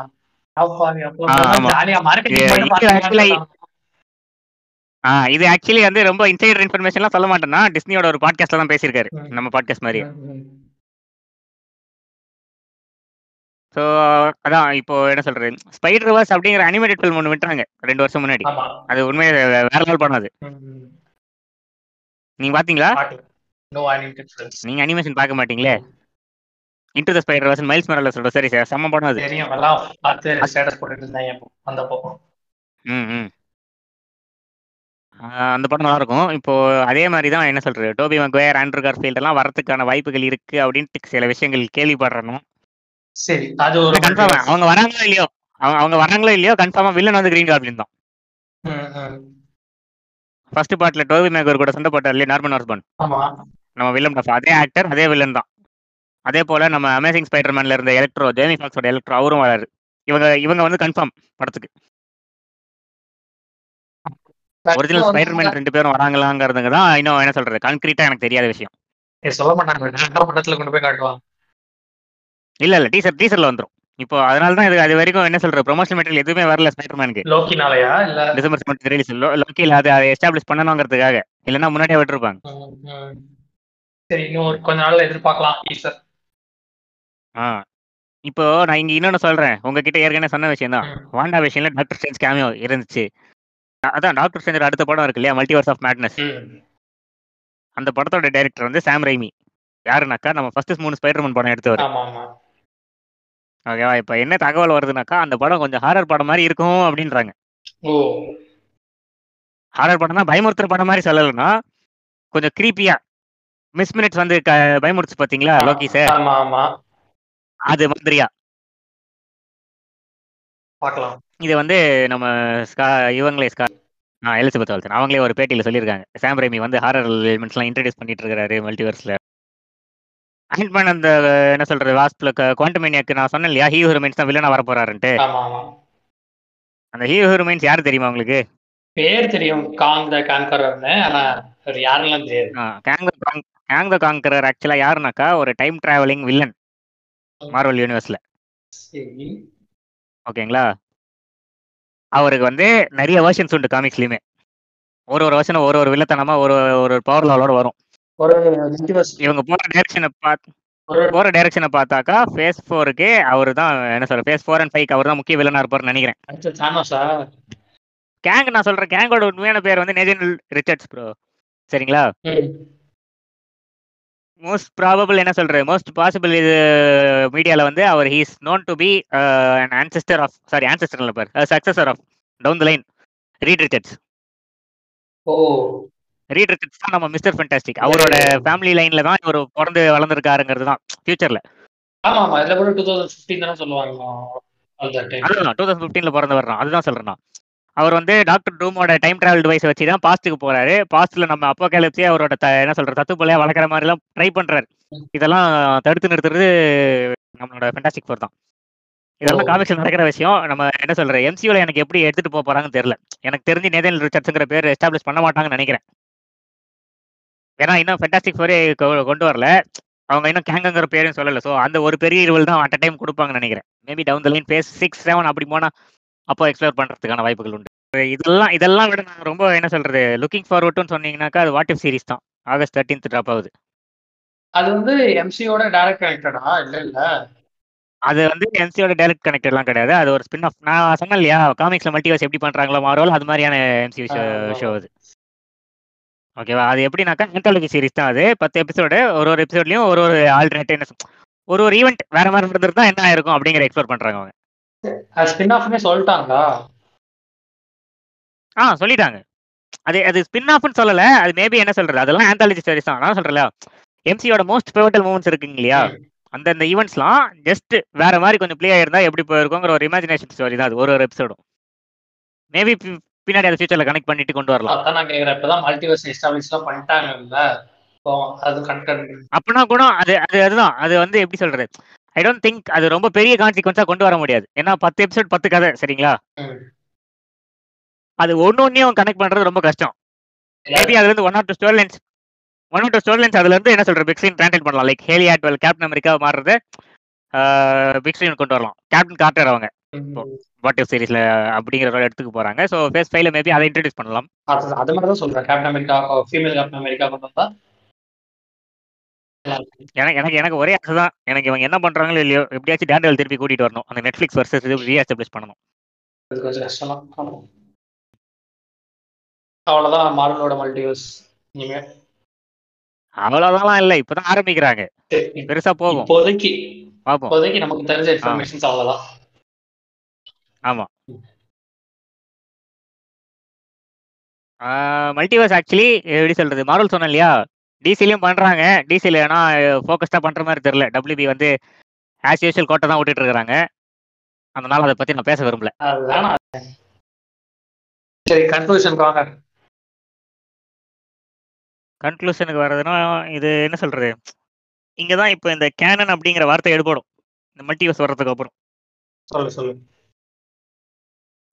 அப்பாவி, அப்போ ஆ, ஆமா. ஜாலியா மார்க்கெட்டிங் இது- ஆக்சுவலி வந்து ரொம்ப இன்சைடர் இன்ஃபர்மேஷன்லாம் சொல்ல மாட்டேன்னா டிஸ்னியோட ஒரு பாட்காஸ்ட்ல தான் பேசியிருக்காரு. நம்ம பாட்காஸ்ட் மாதிரி. ஸோ அதான் இப்போ என்ன சொல்றது? ஸ்பைடர் வர்ஸ் அப்படிங்கிற அனிமேட்டட் ஃபிலிம் ஒன்று விட்டாங்க ரெண்டு வருஷம் முன்னாடி. அது உண்மையை வேற நாள் பண்ணாது ம். நீங்க பாத்தீங்களா. நீங்க அனிமேஷன் பார்க்க மாட்டீங்களே? Into the Spider verse Miles மரல சொல்ற சரி சார் செம்ம படம் அது. தெரியும் எல்லாம் பார்த்து ஸ்டேட்டஸ் போட்டுட்டு இருந்தாங்க அப்போ, வந்தப்போ ம் ம். அந்த படம் நல்லா இருக்கும் இப்போ அதே மாதிரி தான் என்ன சொல்றது? டோபி மக்வேர் ஆண்ட்ரூ கார்ஃபீல்ட் எல்லாம் வரதுக்கான வாய்ப்புகள் இருக்கு அப்படின்ட்டு சில விஷயங்கள் கேள்விப்படுறணும் சரி அது ஒரு கன்ஃபார்ம் அவங்க வராங்களோ இல்லையோ? அவங்க அவங்க வராங்களோ இல்லையோ? கன்ஃபார்மா வில்லன் வந்து கிரீன் கார்பின் தான். ஃபர்ஸ்ட் பார்ட்ல டோபி மேக்கர் கூட சண்டை போட்டார் இல்லையா? நார்மன் ஹார்ஸ்பன் நம்ம வில்லன் டஃப் அதே ஆக்டர் அதே வில்லன் தான். அதே போல நம்ம அமேசிங் ஸ்பைடர்மேன்ல இருந்த எலக்ட்ரோ ஜேமி ஃபாக்ஸோட எலக்ட்ரோ அவரும் வராரு. இவங்க இவங்க வந்து கன்ஃபார்ம் படத்துக்கு. ஒரிஜினல் ஸ்பைடர்மேன் ரெண்டு பேரும் வராங்களாங்கிறதுங்க தான் இன்னும் என்ன சொல்றது? கான்கிரீட்டா எனக்கு தெரியாத விஷயம். சொல்ல மாட்டாங்க. கொண்டு போய் காட்டுவாங்க. இல்ல இல்ல. டீசர் டீசர்ல வந்துரும். இப்போ அதனால தான் இது அது வரைக்கும் என்ன சொல்ற ப்ரொமோஷனல் மெட்டீரியல் எதுவுமே வரல ஸ்பைடர்மேனுக்கு லோக்கினாலயா? இல்ல? டிசம்பர் செவன்த் ரிலீஸ் லோக்கியில் அதை எஸ்டாப்ளிஷ் பண்ணணுங்கிறதுக்காக. இல்லைன்னா முன்னாடியே விட்டுருப்பாங்க. சரி இன்னும் கொஞ்ச நாள்ல எதிர்பார்க்கலாம் ஈஸ்டர் ஆ. இப்போ நான் இங்க இன்னொன்னு சொல்றேன். உங்ககிட்ட ஏற்கனவே சொன்ன விஷயம் தான். வாண்டா விஷயம்ல டாக்டர் ஸ்ட்ரேஞ்ச் கேமியோ இருந்துச்சு. அதான் டாக்டர் ஸ்ட்ரேஞ்ச் அடுத்த படம் இருக்கு இல்லையா? Multiverse of madness. அந்த படத்தோட டைரக்டர் வந்து சாம் ரைமி யாருனாக்கா? நம்ம ஃபர்ஸ்ட் மூணு ஸ்பைடர்மேன் படம் எடுத்தவர் ஓகேவா இப்போ என்ன தகவல் வருதுனாக்கா அந்த படம் கொஞ்சம் ஹாரர் படம் மாதிரி இருக்கும் அப்படின்றாங்க. ஹாரர் படம்னா பயமுறுத்துற படம் மாதிரி சொல்லலைன்னா கொஞ்சம் creepy-ஆ மிஸ் மினிட்ஸ் வந்து பயமுறுத்துச்சு பாத்தீங்களா லோகி சார் அது மாதிரியா? பார்க்கலாம் இது வந்து நம்ம ஸ்கா இவங்களே ஸ்கா ஆ எலிசபெத் வால்சன் அவங்களே ஒரு பேட்டியில் சொல்லியிருக்காங்க. சாம் ரைமி வந்து ஹாரர் எலிமெண்ட்ஸ்லாம் இன்ட்ரடியூஸ் பண்ணிட்டு இருக்காரு மல்டிவர்ஸ்ல அயன்மேன் அந்த என்ன சொல்றது வாஸ்பில் குவாண்டமேனியாக்கு நான் சொன்னேன் இல்லையா? ஹீ ஹியூமன்ஸ் தான் வில்லனா வர போறாருன்ட்டு அந்த ஹீ ஹியூமன்ஸ் யார் தெரியுமா உங்களுக்கு? பேர் தெரியும் காங் த கான்கரர்னு ஆனா தெரியாது. கேங் த காங் கேங் த காங்கரர் ஆக்சுவலா யாருனாக்கா ஒரு டைம் டிராவலிங் வில்லன் மார்வல் யூனிவர்ஸ்ல ஓகேங்களா அவருக்கு வந்து நிறைய வெர்ஷன்ஸ் உண்டு காமிக்ஸ்லயுமே ஒரு ஒரு வருஷனும் ஒரு ஒரு வில்லத்தனமா ஒரு ஒரு பவர் லெவலோட வரும். இவங்க போற டைரக்ஷனை பார்த்து போற டைரக்ஷனை பார்த்தாக்கா ஃபேஸ் ஃபோருக்கு அவர் தான் என்ன சொல்ற ஃபேஸ் ஃபோர் அண்ட் ஃபைவ் அவர் தான் முக்கிய வில்லனா இருப்பார்னு நினைக்கிறேன். கேங் நான் சொல்றேன் கேங்கோட உண்மையான பேர் வந்து நேஜன் ரிச்சர்ட்ஸ் ப்ரோ சரிங்களா. மோஸ்ட் ப்ராபபிள் என்ன சொல்றது? மோஸ்ட் பாசிபிள் இது மீடியால வந்து அவர் he's known to be an ancestor of sorry ancestor இல்ல பார் successor of down the line Reed Richards O. Reed Richards தான் நம்ம மிஸ்டர் ஃபென்டாஸ்டிக் அவரோட ஃபேமிலி லைன்ல தான் இவர் பிறந்து வளர்ந்துருக்காருங்கிறது தான் ஃபியூச்சர்ல ஆமா ஆமா இதுல கூட டூ தௌசண்ட் ஃபிஃப்டீன் தானே சொல்லுவாங்க அதுதான் டூ தௌசண்ட் ஃபிஃப்டீன்ல பிறந்தவர் தான் அதுதான் சொல்றேன் நான். அவர் வந்து டாக்டர் டூமோட டைம் டிராவல் டிவைஸ் வச்சு தான் பாஸ்ட்டுக்கு போறாரு. பாஸ்ட்ல நம்ம அப்போ கேலப்ஸே அவரோட என்ன சொல்ற தத்து பிள்ளையா வளர்க்குற மாதிரி எல்லாம் ட்ரை பண்றாரு. இதெல்லாம் தடுத்து நிறுத்துறது நம்மளோட ஃபென்டாஸ்டிக் ஃபோர் தான். இதெல்லாம். காமிக்ஸ்ல நடக்கிற விஷயம். நம்ம என்ன சொல்ற எம்சியூல எனக்கு எப்படி எடுத்துட்டு போக போறாங்கன்னு தெரியல. எனக்கு தெரிஞ்சு நேதன் ரிச்சர்ட்ஸ்ங்கிற பேர் எஸ்டாப்ளிஷ் பண்ண மாட்டாங்கன்னு நினைக்கிறேன். ஏன்னா இன்னும் ஃபென்டாஸ்டிக் ஃபோரே கொண்டு வரல. அவங்க இன்னும் கேங்கங்கிற பேரும் சொல்லல. ஸோ அந்த ஒரு பெரிய இருவல் தான் அட் டைம் கொடுப்பாங்கன்னு நினைக்கிறேன். Maybe down the line phase six seven அப்படி போனா அப்போ எக்ஸ்ப்ளோர் பண்றதுக்கான வாய்ப்புகள் உண்டு. இதெல்லாம் இதெல்லாம் விட நான் ரொம்ப என்ன சொல்றது லுக்கிங் ஃபார்வர்ட்னு சொன்னீங்கன்னாக்கா அது வாட் இஃப் சீரிஸ் தான். ஆகஸ்ட் தேர்ட்டீன்த் ட்ராப் ஆகுது அது வந்து எம்சியோட டைரக்ட் கனெக்டடா இல்ல இல்ல. அது வந்து எம்சியோட டைரக்ட் கனெக்ட் எல்லாம் கிடையாது. அது ஒரு ஸ்பின் ஆஃப் நான் சொன்னேன் இல்லையா காமிக்ஸ்ல மல்டிவர்ஸ் எப்படி பண்றாங்களோ மாரோல் அது மாதிரியான எம்சியூ ஷோ அது. ஓகேவா அது எப்படின்னாக்கா ஆந்தாலஜி சீரிஸ் தான் அது. பத்து எபிசோடு ஒரு ஒரு எபிசோட்லயும் ஒரு ஒரு ஆல்டர்னேட் என்ன ஒரு ஒரு ஈவெண்ட் வேற மாதிரி இருந்திருந்தா என்ன ஆயிருக்கும் அப்படிங்கிற எக்ஸ்ப்ளோர் பண்றாங்க அவங்க. ஸ்பின் ஆஃப்னே சொல்லிட்டாங்களா? ஆ சொல்லிட்டாங்க. அது அது ஸ்பின் ஆஃப்னு சொல்லல. அது மேபி என்ன சொல்றது? அதெல்லாம் ஆந்தாலஜி ஸ்டோரிஸ் தான். நான் சொல்றேன் எம்சியோட மோஸ்ட் பிவட்டல் மூமெண்ட்ஸ் இருக்குங்க இல்லையா? அந்தந்த ஈவெண்ட்ஸ்லாம் ஜஸ்ட் வேற மாதிரி கொஞ்சம் ப்ளே ஆயிருந்தா எப்படி போயிருக்குங்கிற ஒரு இமேஜினேஷன் ஸ்டோரி தான். அது ஒரு ஒரு எபிசோடும் மேபி பின்னாடி அதை ஃபியூச்சர்ல கனெக்ட் பண்ணிட்டு கொண்டு வரலாம். அதான் நான் கேக்குறேன். இப்பதான் மல்டிவர்ஸ் எஸ்டாப்ளிஷ்லாம் பண்ணிட்டாங்கல்ல? அது அப்படின்னா கூட அது அது அதுதான். அது வந்து எப்படி சொல்றது? ஐ டோன்ட் திங்க் அது ரொம்ப பெரிய கான்சிக்வன்ஸா கொண்டு வர முடியாது. ஏன்னா பத்து எபிசோட் பத்து கதை சரிங்களா? அது ஒன்னு ஒன்னையும் கனெக்ட் பண்றது ரொம்ப கஷ்டம். மேபி அதுல இருந்து one or two story lines one or two story lines அதுல இருந்து என்ன சொல்ற பிக் ஸ்கிரீன் ட்ரான்ஸ்லேட் பண்ணலாம். Like Hayley Atwell Captain America மாறுறது பிக் ஸ்கிரீன் கொண்டு வரலாம். கேப்டன் கார்டர் அவங்க. வாட் இஃப் சீரிஸ்ல அப்படிங்கிற ஒரு இடத்துக்கு போறாங்க. ஸோ ஃபேஸ் ஃபைவ்ல மேபி அதை இன்ட்ரடியூஸ் பண்ணலாம். அது மாதிரி தான் சொல்றேன். Captain America female Captain America கொண்டு வந்தா. எனக்கு எனக்கு எனக்கு ஒரே ஆசை தான். எனக்கு இவங்க என்ன பண்றாங்களோ இல்லையோ எப்படியாச்சும் டேண்டல் திருப்பி கூட்டிட்டு வரணும். அந்த நெட்ஃபிளிக்ஸ் வர்சஸ் ரீஎஸ்டாப்ளிஷ் பண்ணணும். அவ்வளவுதான் மார்வலோட மல்டிவர்ஸ் இனிமே அவ்வளவுதான் இல்ல இப்பதான் ஆரம்பிக்கிறாங்க. பெருசா போகும். இப்போதைக்கு இப்போதைக்கு நமக்கு தெரிஞ்ச இன்ஃபர்மேஷன்ஸ் அவ்வளவுதான். ஆமா. மல்டிவர்ஸ் ஆக்சுவலி எப்படி சொல்றது மார்வல் சொன்னேன் இல்லையா? டிசிலையும் பண்றாங்க. டிசில ஏன்னா ஃபோக்கஸ்டா பண்ற மாதிரி தெரியல. டபிள்யூபி வந்து ஆஸ் யூஷுவல் கோட்டை தான் விட்டுட்டு இருக்காங்க அதனால அதை பத்தி நான் பேச விரும்பல. சரி கன்க்ளூஷன் வாங்க. கன்க்ளூஷனுக்கு வர்றதுன்னா இது என்ன சொல்றது? இங்க தான் இப்போ இந்த கேனன் அப்படிங்கிற வார்த்தை எடுபடும். இந்த மல்டிவர்ஸ் வர்றதுக்கு அப்புறம். சொல்லு சொல்லு.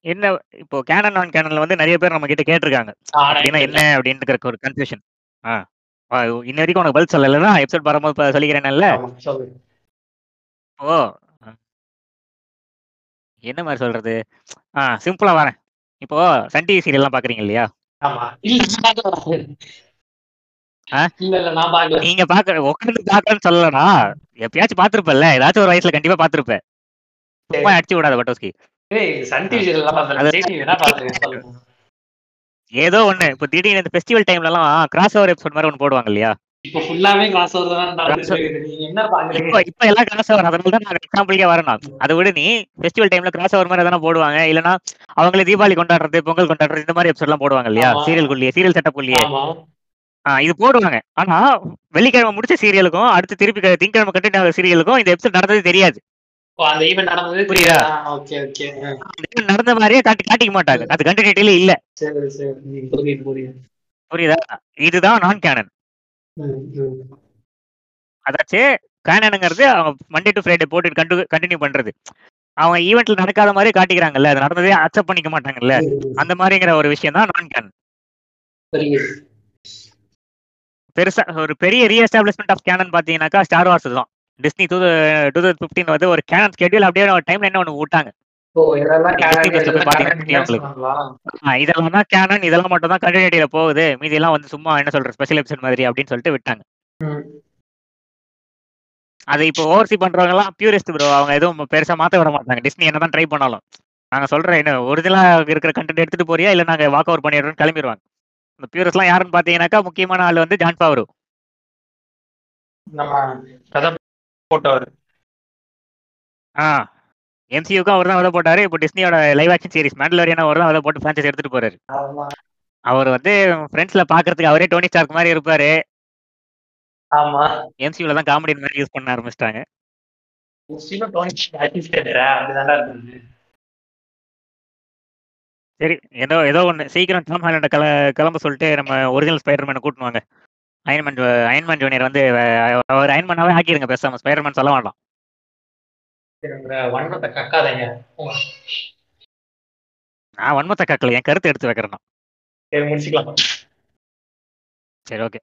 என்ன இப்போ கேனன் நான் கேனன்ல வந்து நிறைய பேர் நம்ம கிட்ட கேட்டிருக்காங்க அப்படின்னா என்ன அப்படின்னு ஒரு கன்ஃபியூஷன் ஆ. இன்ன வரைக்கும் உனக்கு பதில் சொல்லலைன்னா எபிசோட் வரும்போது இப்ப சொல்லிக்கிறேன்ல ஓ. என்ன மாதிரி சொல்றது? ஆ சிம்பிளா வரேன். இப்போ சன் டிவி சீரியல்லாம் பாக்குறீங்க இல்லையா? நீங்க பாக்குற உட்காந்து பாக்கலன்னு சொல்லலனா எப்பயாச்சும் பாத்திருப்பல்ல ஏதாச்சும் ஒரு வயசுல கண்டிப்பா பாத்திருப்ப சும்மா அடிச்சு விடாத பட்டோஸ்கி. ஏதோ ஒண்ணு இப்போ திடீர்னு இந்த ஃபெஸ்டிவல் டைம்ல எல்லாம் கிராஸ் ஓவர் எபிசோட் மாதிரி ஒன்று போடுவாங்க இல்லையா? இப்போ ஃபுல்லாவே ஓவர் தான் இப்போ எல்லாம் கிராஸ் ஓவர் அதனால தான் நான் எக்ஸாம்பிளுக்கே வரணும். அதை விட நீ. ஃபெஸ்டிவல் டைம்ல கிராஸ் ஓவர் மாதிரி எதனா போடுவாங்க. இல்லனா அவங்களே தீபாவளி கொண்டாடுறது பொங்கல் கொண்டாடுறது இந்த மாதிரி எபிசோட் எல்லாம் போடுவாங்க இல்லையா. சீரியல் குள்ளியே சீரியல் செட்டப் குள்ளியே. இது போடுவாங்க. ஆனா வெள்ளிக்கிழமை முடிச்ச சீரியலுக்கும் அடுத்து திருப்பி திங்கட்கிழமை கண்டினியூ ஆகிற சீரியலுக்கும் இந்த எபிசோட் நடந்தது தெரியாது. நடந்த மாதிரியே காட்டி காட்டிக்க மாட்டாங்க. அது கண்டினியூட்டில இல்ல. புரியுது இதுதான் நான் கேனன். அதாச்சு கேனனுங்கிறது அவங்க மண்டே டு ஃப்ரைடே போட்டு கண்டு கண்டினியூ பண்றது. அவங்க ஈவெண்ட்ல நடக்காத மாதிரி காட்டிக்கிறாங்கல்ல. அது நடந்ததே அக்செப்ட் பண்ணிக்க மாட்டாங்கல்ல. அந்த மாதிரிங்கிற ஒரு விஷயம் தான் நான் கேனன் பெருசா ஒரு பெரிய ரீஎஸ்டாப்ளிஷ்மெண்ட் ஆஃப் கேனன் பாத்தீங்கன்னாக்கா ஸ்டார் வார்ஸ் தான். Disney two two thousand fifteen வந்து ஒரு கேனன் ஸ்கெடியூல் அப்படியே டைம்ல என்ன ஒன்று விட்டாங்க. இதெல்லாம் தான் கேனன் இதெல்லாம் மட்டும் தான் கண்டினியூட்டியில போகுது. மீதி எல்லாம் வந்து சும்மா என்ன சொல்ற ஸ்பெஷல் எபிசோட் மாதிரி அப்படின்னு சொல்லிட்டு விட்டாங்க. அது இப்போ ஓவர்சி பண்றவங்க எல்லாம் பியூரிஸ்ட் ப்ரோ அவங்க எதுவும் பெருசா மாத்த விட மாட்டாங்க. டிஸ்னி என்னதான் ட்ரை பண்ணாலும். நாங்க சொல்ற என்ன ஒரிஜினலா இருக்கிற கண்டென்ட் எடுத்துட்டு போறியா இல்ல நாங்க வாக் ஓவர் பண்ணிடுறோம் கிளம்பிடுவாங்க இந்த பியூரிஸ்ட்லாம் யாருன்னு பாத்தீங்கன்னாக்கா முக்கியமான ஆள் வந்து ஜான் பாவரு. நம்ம கதை போட்டவர். ஆ எம்சியூக்கும் அவர் தான் விதை போட்டாரு. இப்போ டிஸ்னியோட லைவ் ஆக்ஷன் சீரிஸ் மேண்டலோரியன் அவர் தான் விதை போட்டு ஃபிரான்ச்சைஸ் எடுத்துட்டு போறாரு. அவர் வந்து ஃப்ரெண்ட்ஸ்ல பாக்குறதுக்கு அவரே டோனி ஸ்டார்க் மாதிரி இருப்பாரு. ஆமா. எம்சியூல தான் காமெடி மாதிரி யூஸ் பண்ண ஆரம்பிச்சிட்டாங்க. சரி ஏதோ ஏதோ ஒன்று சீக்கிரம் டாம் ஹாலண்ட கிள கிளம்ப சொல்லிட்டு நம்ம ஒரிஜினல் ஸ்பைடர்மேனை கூட்டின்னு வாங்க. அயன்மேன் அயன்மேன் ஜூனியர் வந்து அவர் அயன்மேனாவே ஆக்கிருங்க பேசாம. ஸ்பைடர்மேன் சொல்ல வேண்டாம். நான் வன்மத்தை கக்கல. என் கருத்து எடுத்து வைக்கிறேன். சரி ஓகே